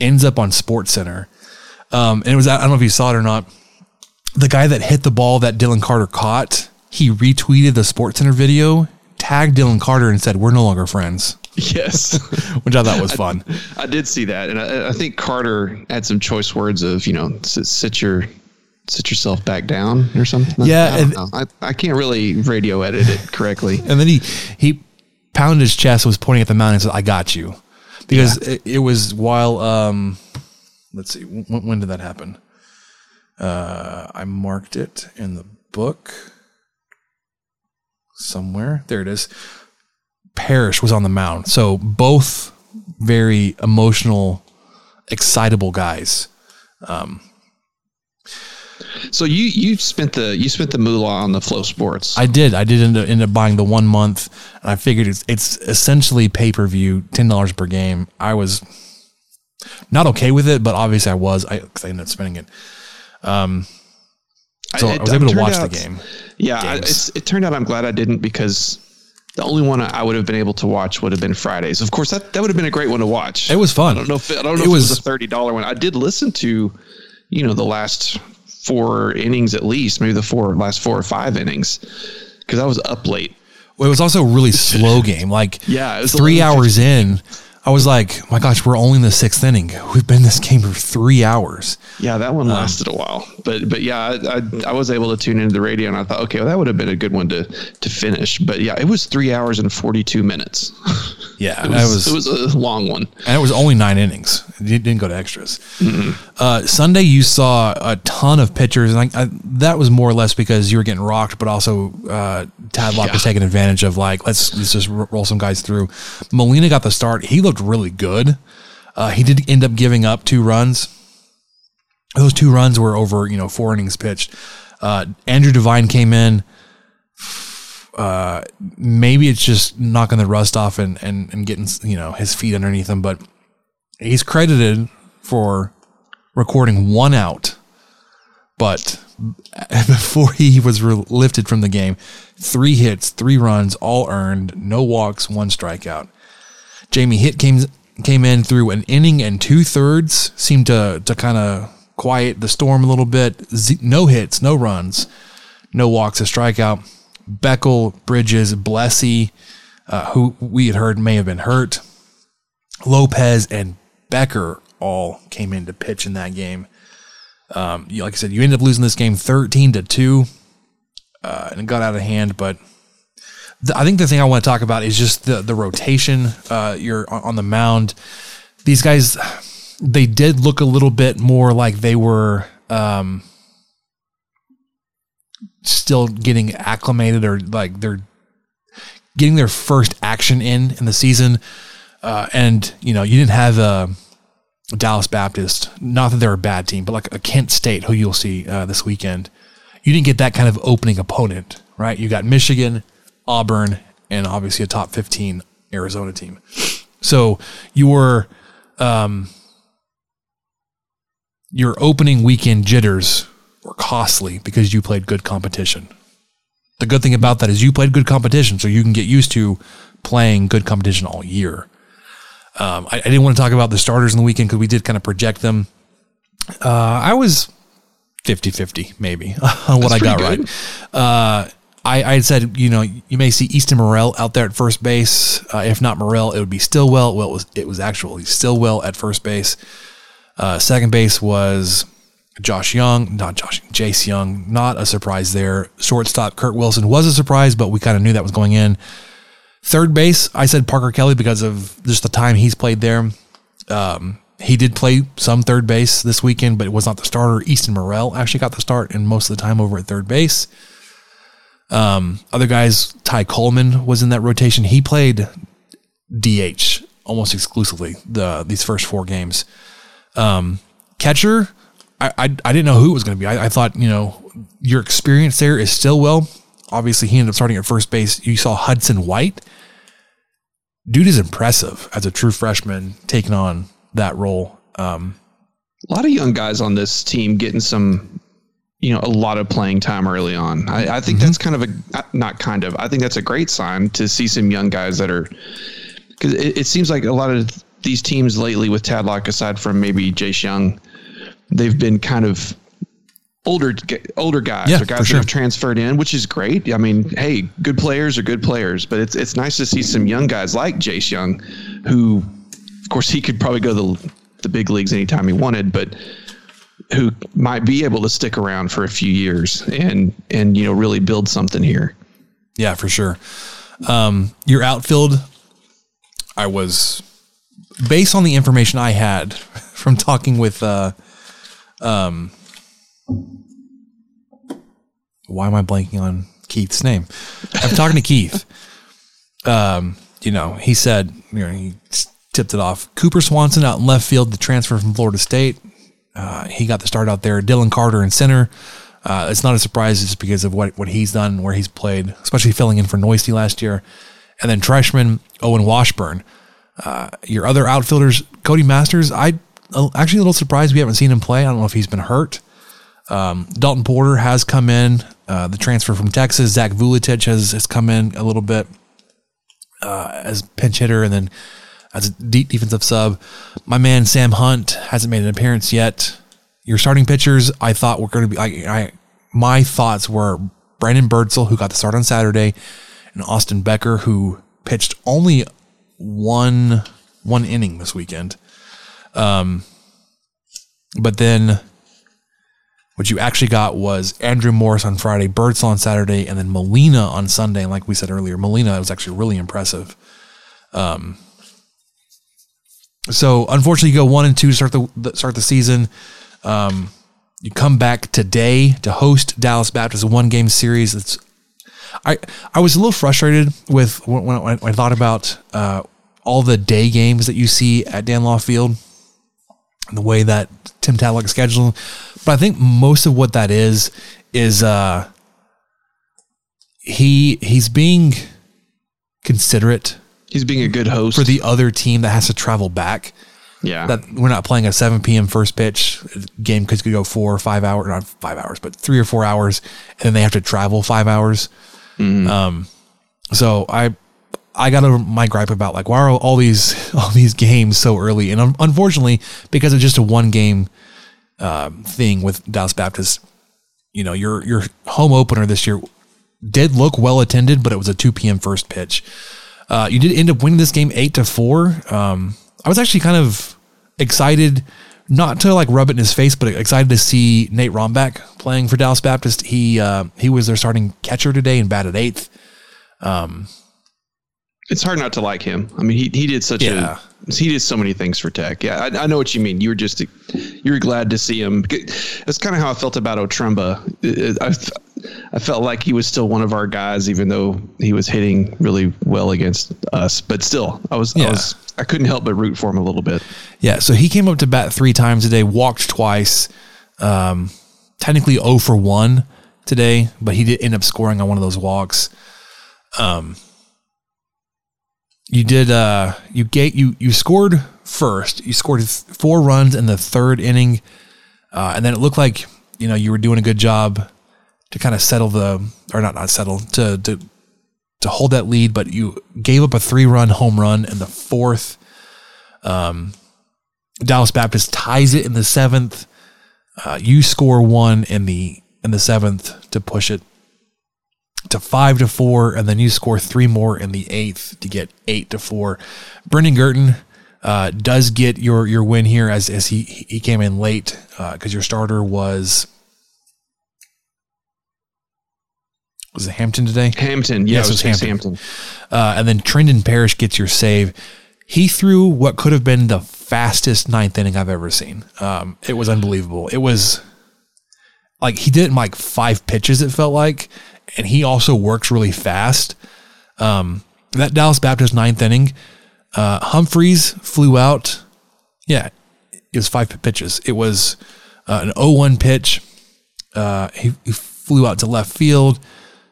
ends up on Sports Center. Um, and it was I don't know if you saw it or not. The guy that hit the ball that Dillon Carter caught, he retweeted the Sports Center video, tagged Dillon Carter, and said, "We're no longer friends." Yes, which I thought was fun. I, I did see that, and I, I, think Carter had some choice words of you know sit, sit your sit yourself back down or something. Yeah, I, and, I, I can't really radio edit it correctly. and then he he pounded his chest, was pointing at the mountain, and said, "I got you," because yeah. it, it, was while um, let's see, when, when did that happen? Uh, I marked it in the book somewhere. There it is. Parish was on the mound. So both very emotional, excitable guys. Um, so you you spent the you spent the moolah on the FloSports. I did. I did end up, end up buying the one month, and I figured it's it's essentially pay per view, ten dollars per game. I was not okay with it, but obviously I was. I, cause I ended up spending it. Um, so I, I was able to watch out, the game. Yeah, I, it turned out I'm glad I didn't because the only one I would have been able to watch would have been Fridays. Of course, that, that would have been a great one to watch. It was fun. I don't know if it, I don't know it, if was, it was a thirty dollar one. I did listen to, you know, the last four innings at least, maybe the four last four or five innings, because I was up late. Well, it was also a really slow game. Like yeah, it was three hours in. I was like, my gosh, we're only in the sixth inning. We've been in this game for three hours. Yeah, that one lasted um, a while, but but yeah, I, I, I was able to tune into the radio, and I thought, okay, well, that would have been a good one to to finish. But yeah, it was three hours and forty two minutes. Yeah, it was, it was, it was a long one, and it was only nine innings. It didn't go to extras. Uh, Sunday, you saw a ton of pitchers, and I, I, that was more or less because you were getting rocked, but also uh, Tadlock yeah. was taking advantage of like let's let's just roll some guys through. Molina got the start. He looked really good. Uh, he did end up giving up two runs. Those two runs were over, you know, four innings pitched. Uh, Andrew Devine came in uh, maybe it's just knocking the rust off and, and, and getting, you know, his feet underneath him, but he's credited for recording one out. But before he was re- lifted from the game, three hits, three runs, all earned, no walks, one strikeout. Jamie Hitt came came in through an inning and two thirds, seemed to to kind of quiet the storm a little bit. Z- no hits, no runs, no walks, a strikeout. Beckel, Bridges, Blessy, uh, who we had heard may have been hurt. Lopez and Becker all came in to pitch in that game. Um, like I said, you ended up losing this game 13 to 2, uh, and it got out of hand. But the, I think the thing I want to talk about is just the, the rotation. Uh, you're on the mound. These guys, they did look a little bit more like they were. Um, still getting acclimated or like they're getting their first action in in the season. Uh, and you know, you didn't have a Dallas Baptist. Not that they're a bad team, but like a Kent State, who you'll see uh, this weekend. You didn't get that kind of opening opponent, right? You got Michigan, Auburn, and obviously a top fifteen Arizona team. So you were um, your opening weekend jitters were costly because you played good competition. The good thing about that is you played good competition, so you can get used to playing good competition all year. Um, I, I didn't want to talk about the starters in the weekend because we did kind of project them. Uh, I was 50 50 maybe on what That's I got pretty right. Uh, I, I had said, you know, you may see Easton Murrell out there at first base. Uh, if not Murrell, it would be Stillwell. Well, it was, it was actually Stillwell at first base. Uh, second base was Josh Jung, not Josh, Jace Jung. Not a surprise there. Shortstop Kurt Wilson was a surprise, but we kind of knew that was going in. Third base, I said Parker Kelly because of just the time he's played there. Um, he did play some third base this weekend, but it was not the starter. Easton Murrell actually got the start and most of the time over at third base. Um, other guys, Ty Coleman was in that rotation. He played DH almost exclusively the these first four games. Um, catcher, I, I, I didn't know who it was going to be. I, I thought you know your experience there is still well. Obviously, he ended up starting at first base. You saw Hudson White. Dude is impressive as a true freshman taking on that role. Um, a lot of young guys on this team getting some, you know, a lot of playing time early on. I, I think mm-hmm. that's kind of a uh, not kind of. I think that's a great sign to see some young guys that are because it, it seems like a lot of these teams lately with Tadlock, aside from maybe Jace Jung, they've been kind of older older guys Yeah, or guys that sure. have transferred in, which is great. I mean, hey, good players are good players, but it's it's nice to see some young guys like Jace Jung, who, of course, he could probably go the, the big leagues anytime he wanted, but who might be able to stick around for a few years and and you know really build something here. Yeah, for sure. Um, your outfield, I was based on the information I had from talking with, uh, um, why am I blanking on Keith's name? I'm talking to Keith. Um, you know, he said, you know, he tipped it off. Cooper Swanson out in left field, the transfer from Florida State. Uh, he got the start out there. Dillon Carter in center. Uh, it's not a surprise just because of what, what he's done, where he's played, especially filling in for Neuse last year. And then Treshman, Owen Washburn. Uh, your other outfielders, Cody Masters, I uh, actually a little surprised we haven't seen him play. I don't know if he's been hurt. Um, Dalton Porter has come in. Uh, the transfer from Texas, Zach Vuletich has, has come in a little bit uh, as pinch hitter and then as a deep defensive sub. My man Sam Hunt hasn't made an appearance yet. Your starting pitchers, I thought were going to be. I, I my thoughts were Brandon Birdsell, who got the start on Saturday, and Austin Becker, who pitched only one one inning this weekend. Um, but then what you actually got was Andrew Morris on Friday, Birdsell on Saturday, and then Molina on Sunday. And like we said earlier, Molina was actually really impressive. Um, so unfortunately, you go one and two to start the start the season. Um, you come back today to host Dallas Baptist, one game series. It's I I was a little frustrated with when, I, when I thought about uh, all the day games that you see at Dan Law Field and the way that Tim Tadlock scheduled. But I think most of what that is is uh, he he's being considerate. He's being a good host for the other team that has to travel back. Yeah. That we're not playing a 7 p.m. first pitch game because could go four or five hours, not five hours, but three or four hours, and then they have to travel five hours. Um, so I I got over my gripe about like why are all these all these games so early? And un- unfortunately, because of just a one game um, thing with Dallas Baptist, you know your your home opener this year did look well attended, but it was a 2 p.m. first pitch. Uh, you did end up winning this game eight to four. Um, I was actually kind of excited, not to like rub it in his face, but excited to see Nate Rombach playing for Dallas Baptist. He uh, he was their starting catcher today and batted eighth. Um, it's hard not to like him. I mean, he, he did such Yeah. a he did so many things for Tech. Yeah, I, I know what you mean. You were just you were glad to see him. That's kind of how I felt about O'Tremba. I, I felt like he was still one of our guys, even though he was hitting really well against us. But still, I was I was I couldn't help but root for him a little bit. Yeah, so he came up to bat three times today, walked twice, um, technically 0 for 1 today, but he did end up scoring on one of those walks. Um, you did, uh, you gate, you, you scored first, you scored four runs in the third inning. Uh, and then it looked like, you know, you were doing a good job to kind of settle the, or not, not settle, to, to, to hold that lead, but you gave up a three run home run in the fourth. Um, Dallas Baptist ties it in the seventh. Uh, you score one in the in the seventh to push it to five to four, and then you score three more in the eighth to get eight to four. Brendan Girton uh, does get your your win here as as he he came in late because uh, your starter was was it Hampton today? Hampton, yeah, yes, it was, it was Hampton. Hampton. Uh, and then Trendan Parish gets your save. He threw what could have been the fastest ninth inning I've ever seen. Um, it was unbelievable. It was like he did it in like five pitches. It felt like, and he also works really fast. Um, that Dallas Baptist ninth inning, uh, Humphreys flew out. Yeah, it was five pitches. It was uh, an 0-1 pitch. Uh, he, he, flew out to left field.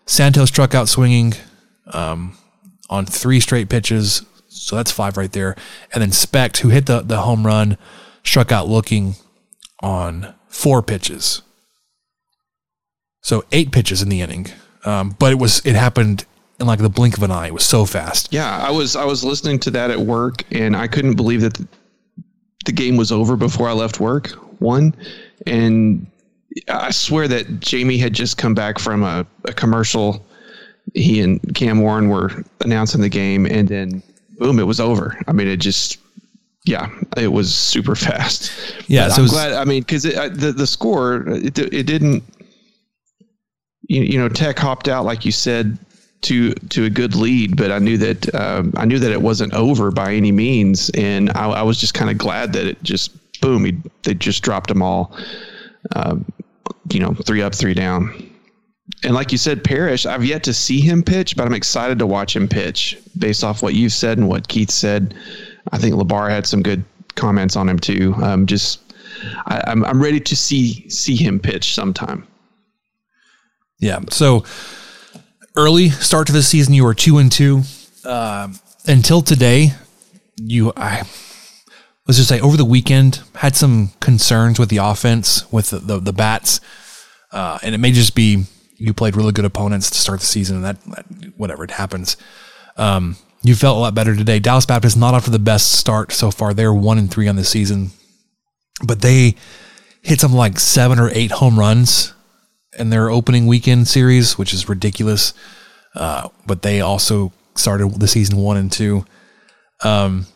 Santos struck out swinging um, on three straight pitches. So that's five right there. And then Specht, who hit the, the home run, struck out looking on four pitches. So eight pitches in the inning. Um, but it was it happened in like the blink of an eye. It was so fast. Yeah, I was I was listening to that at work, and I couldn't believe that the, the game was over before I left work. One, and I swear that Jamie had just come back from a, a commercial. He and Cam Warren were announcing the game, and then boom, it was over. I mean, it just yeah, it was super fast. Yeah, but so I'm glad. I mean, because the the score it, it didn't you, you know, Tech hopped out like you said to to a good lead, but I knew that um, I knew that it wasn't over by any means, and I, I was just kind of glad that it just boom, he, they just dropped them all, uh, you know, three up, three down. And like you said, Parish, I've yet to see him pitch, but I'm excited to watch him pitch based off what you've said and what Keith said. I think Labar had some good comments on him too. Um, just I, I'm I'm ready to see see him pitch sometime. Yeah. So early start to the season, you were two and two. Uh, until today, you I let's just say over the weekend had some concerns with the offense with the the, the bats, uh, and it may just be you played really good opponents to start the season, and that, that whatever it happens. Um, you felt a lot better today. Dallas Baptist not off to the best start so far. They're one and three on the season, but they hit something like seven or eight home runs in their opening weekend series, which is ridiculous. Uh, but they also started the season one and two. Um,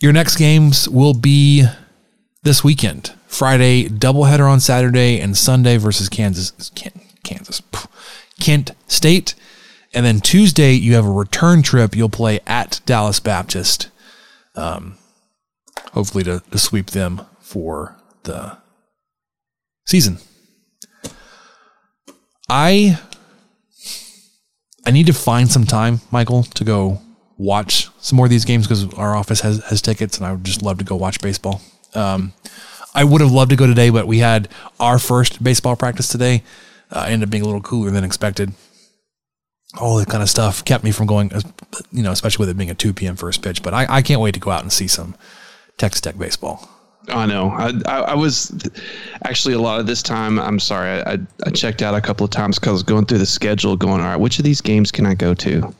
your next games will be this weekend. Friday doubleheader on Saturday and Sunday versus Kansas, Kansas, Kent State, and then Tuesday you have a return trip. You'll play at Dallas Baptist, um, hopefully to, to sweep them for the season. I I need to find some time, Michael, to go watch some more of these games because our office has has tickets, and I would just love to go watch baseball. Um, I would have loved to go today, but we had our first baseball practice today. Uh, ended up being a little cooler than expected. All that kind of stuff kept me from going, you know, especially with it being a 2 p.m. first pitch. But I, I can't wait to go out and see some Texas Tech baseball. I know. I, I, was actually a lot of this time. I'm sorry. I, I checked out a couple of times because I was going through the schedule, going, all right, which of these games can I go to?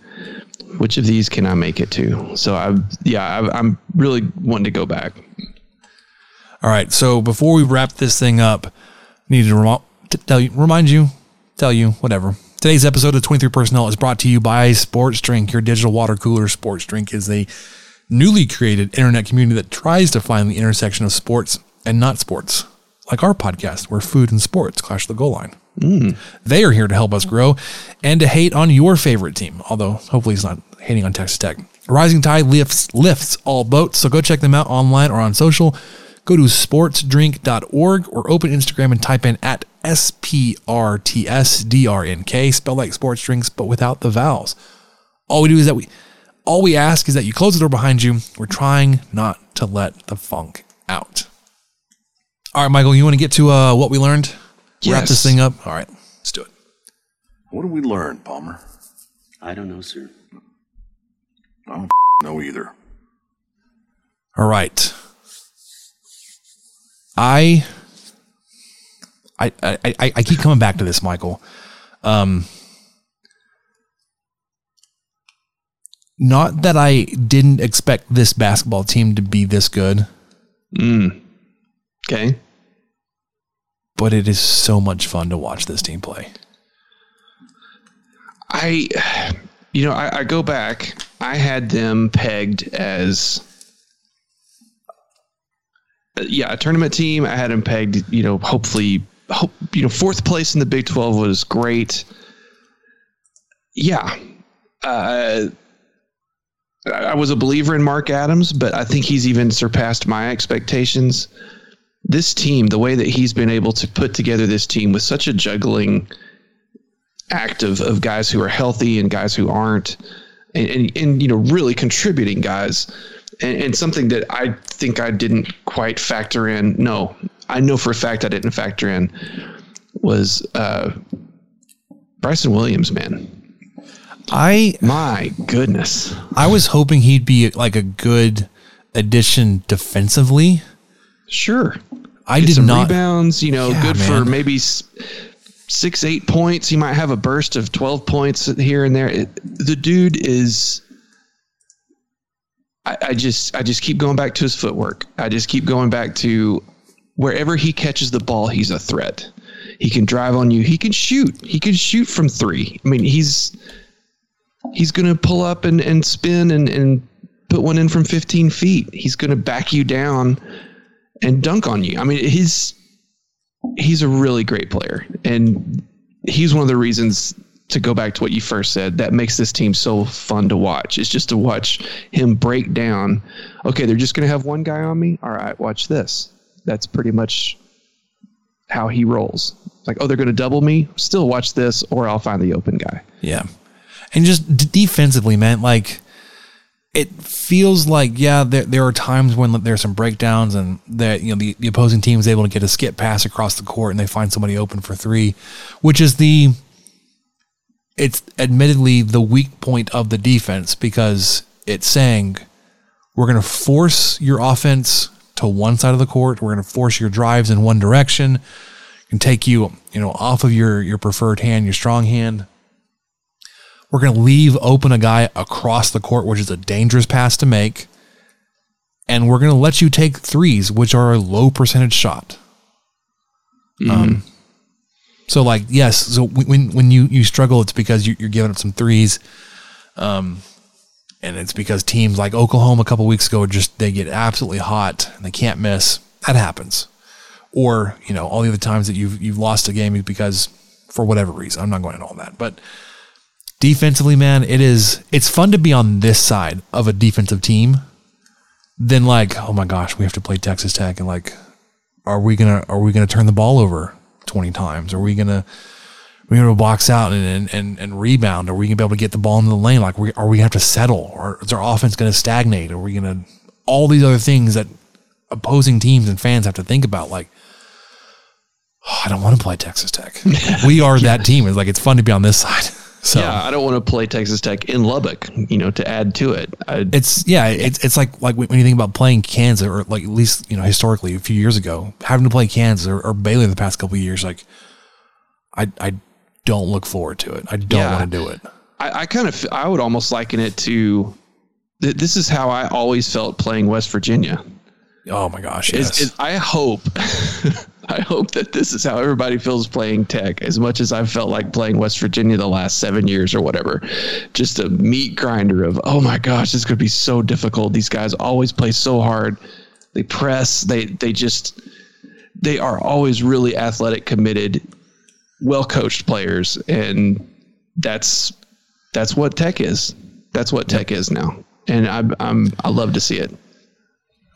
Which of these can I make it to? So I, yeah, I, I'm really wanting to go back. All right. So before we wrap this thing up, I need to rem- tell you, remind you, tell you, whatever. Today's episode of 23 Personnel is brought to you by Sports Drink. Your digital water cooler Sports Drink is a newly created internet community that tries to find the intersection of sports and not sports, like our podcast, where food and sports clash the goal line. Mm. They are here to help us grow and to hate on your favorite team, although hopefully he's not hating on Texas Tech. Rising Tide lifts lifts all boats, so go check them out online or on social. Go to sportsdrink.org or open Instagram and type in at SPRTSDRNK, spell like sports drinks, but without the vowels. All we do is that we all we ask is that you close the door behind you. We're trying not to let the funk out. All right, Michael, you want to get to uh, what we learned? Yes. Wrap this thing up? All right, let's do it. What did we learn, Palmer? I don't know, sir. I don't know either. All right. I, I, I, I keep coming back to this, Michael. Um, Not that I didn't expect this basketball team to be this good. Mm. Okay. But it is so much fun to watch this team play. I, you know, I, I go back. I had them pegged as, yeah, a tournament team. I had them pegged. You know, hopefully, hope you know, fourth place in the Big Twelve was great. Yeah, uh, I was a believer in Mark Adams, but I think he's even surpassed my expectations. This team, the way that he's been able to put together this team with such a juggling act of, of guys who are healthy and guys who aren't, and, and, and you know, really contributing guys, and, and something that I think I didn't quite factor in. No, I know for a fact I didn't factor in was uh, Bryson Williams, man. I my goodness. I was hoping he'd be like a good addition defensively. Sure. I did some not rebounds. You know, Yeah, good for maybe six, eight points. He might have a burst of twelve points here and there. It, the dude is. I, I just, I just keep going back to his footwork. I just keep going back to wherever he catches the ball, he's a threat. He can drive on you. He can shoot. He can shoot from three. I mean, he's he's going to pull up and, and spin and, and put one in from 15 feet. He's going to back you down and dunk on you. I mean, he's he's a really great player, and he's one of the reasons to go back to what you first said that makes this team so fun to watch. It's just to watch him break down. Okay, they're just going to have one guy on me. All right, watch this. That's pretty much how he rolls. Like, oh, they're going to double me. Still watch this, or I'll find the open guy. Yeah. And just defensively, man, like it feels like, yeah, there, there are times when there's some breakdowns and that, you know, the, the opposing team is able to get a skip pass across the court and they find somebody open for three, which is the, it's admittedly the weak point of the defense because it's saying we're going to force your offense to one side of the court. We're going to force your drives in one direction and take you, you know, off of your, your preferred hand, your strong hand. We're going to leave open a guy across the court, which is a dangerous pass to make. And we're going to let you take threes, which are a low percentage shot. Um, so like, yes. So when, when you, you struggle, it's because you, you're giving up some threes. Um, and it's because teams like Oklahoma a couple weeks ago just, they get absolutely hot and they can't miss. That happens. Or, you know, all the other times that you've, you've lost a game because for whatever reason, I'm not going into all that, but defensively, man, it is it's fun to be on this side of a defensive team than like, oh my gosh, we have to play Texas Tech and like are we gonna are we gonna turn the ball over twenty times? Are we gonna are we gonna box out and, and, and, rebound? Are we gonna be able to get the ball into the lane? Like we, are we gonna have to settle? Or is our offense gonna stagnate? Are we gonna all these other things that opposing teams and fans have to think about? Like, oh, I don't want to play Texas Tech. we are that team. It's like it's fun to be on this side. So yeah, I don't want to play Texas Tech in Lubbock, you know, to add to it. I, it's yeah, it's it's like like when you think about playing Kansas or like at least you know historically a few years ago having to play Kansas or, or Baylor the past couple of years, like I I don't look forward to it. I don't Yeah. want to do it. I, I kind of, I would almost liken it to, th- this is how I always felt playing West Virginia. Oh my gosh, Is- yes. is- I hope, I hope that this is how everybody feels playing Tech as much as I've felt like playing West Virginia the last seven years or whatever. Just a meat grinder of, oh my gosh, this could be so difficult. These guys always play so hard. They press, they, they just, they are always really athletic, committed, well coached players. And that's, that's what Tech is. That's what Tech is now. And I'm, I'm, I love to see it.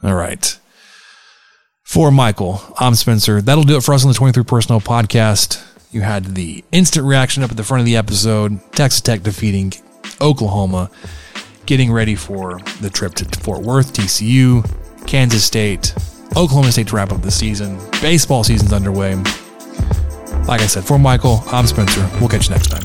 All right. For Michael, I'm Spencer. That'll do it for us on the 23 Personnel Podcast. You had the instant reaction up at the front of the episode Texas Tech defeating Oklahoma, getting ready for the trip to Fort Worth, TCU, Kansas State, Oklahoma State to wrap up the season. Baseball season's underway. Like I said, for Michael, I'm Spencer. We'll catch you next time.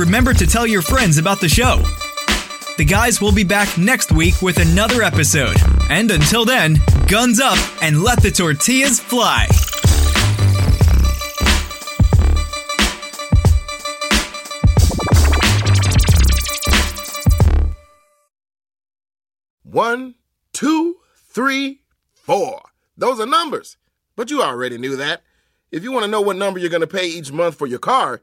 Remember to tell your friends about the show. The guys will be back next week with another episode. And until then, guns up and let the tortillas fly. One, two, three, four. Those are numbers. But you already knew that. If you want to know what number you're going to pay each month for your car,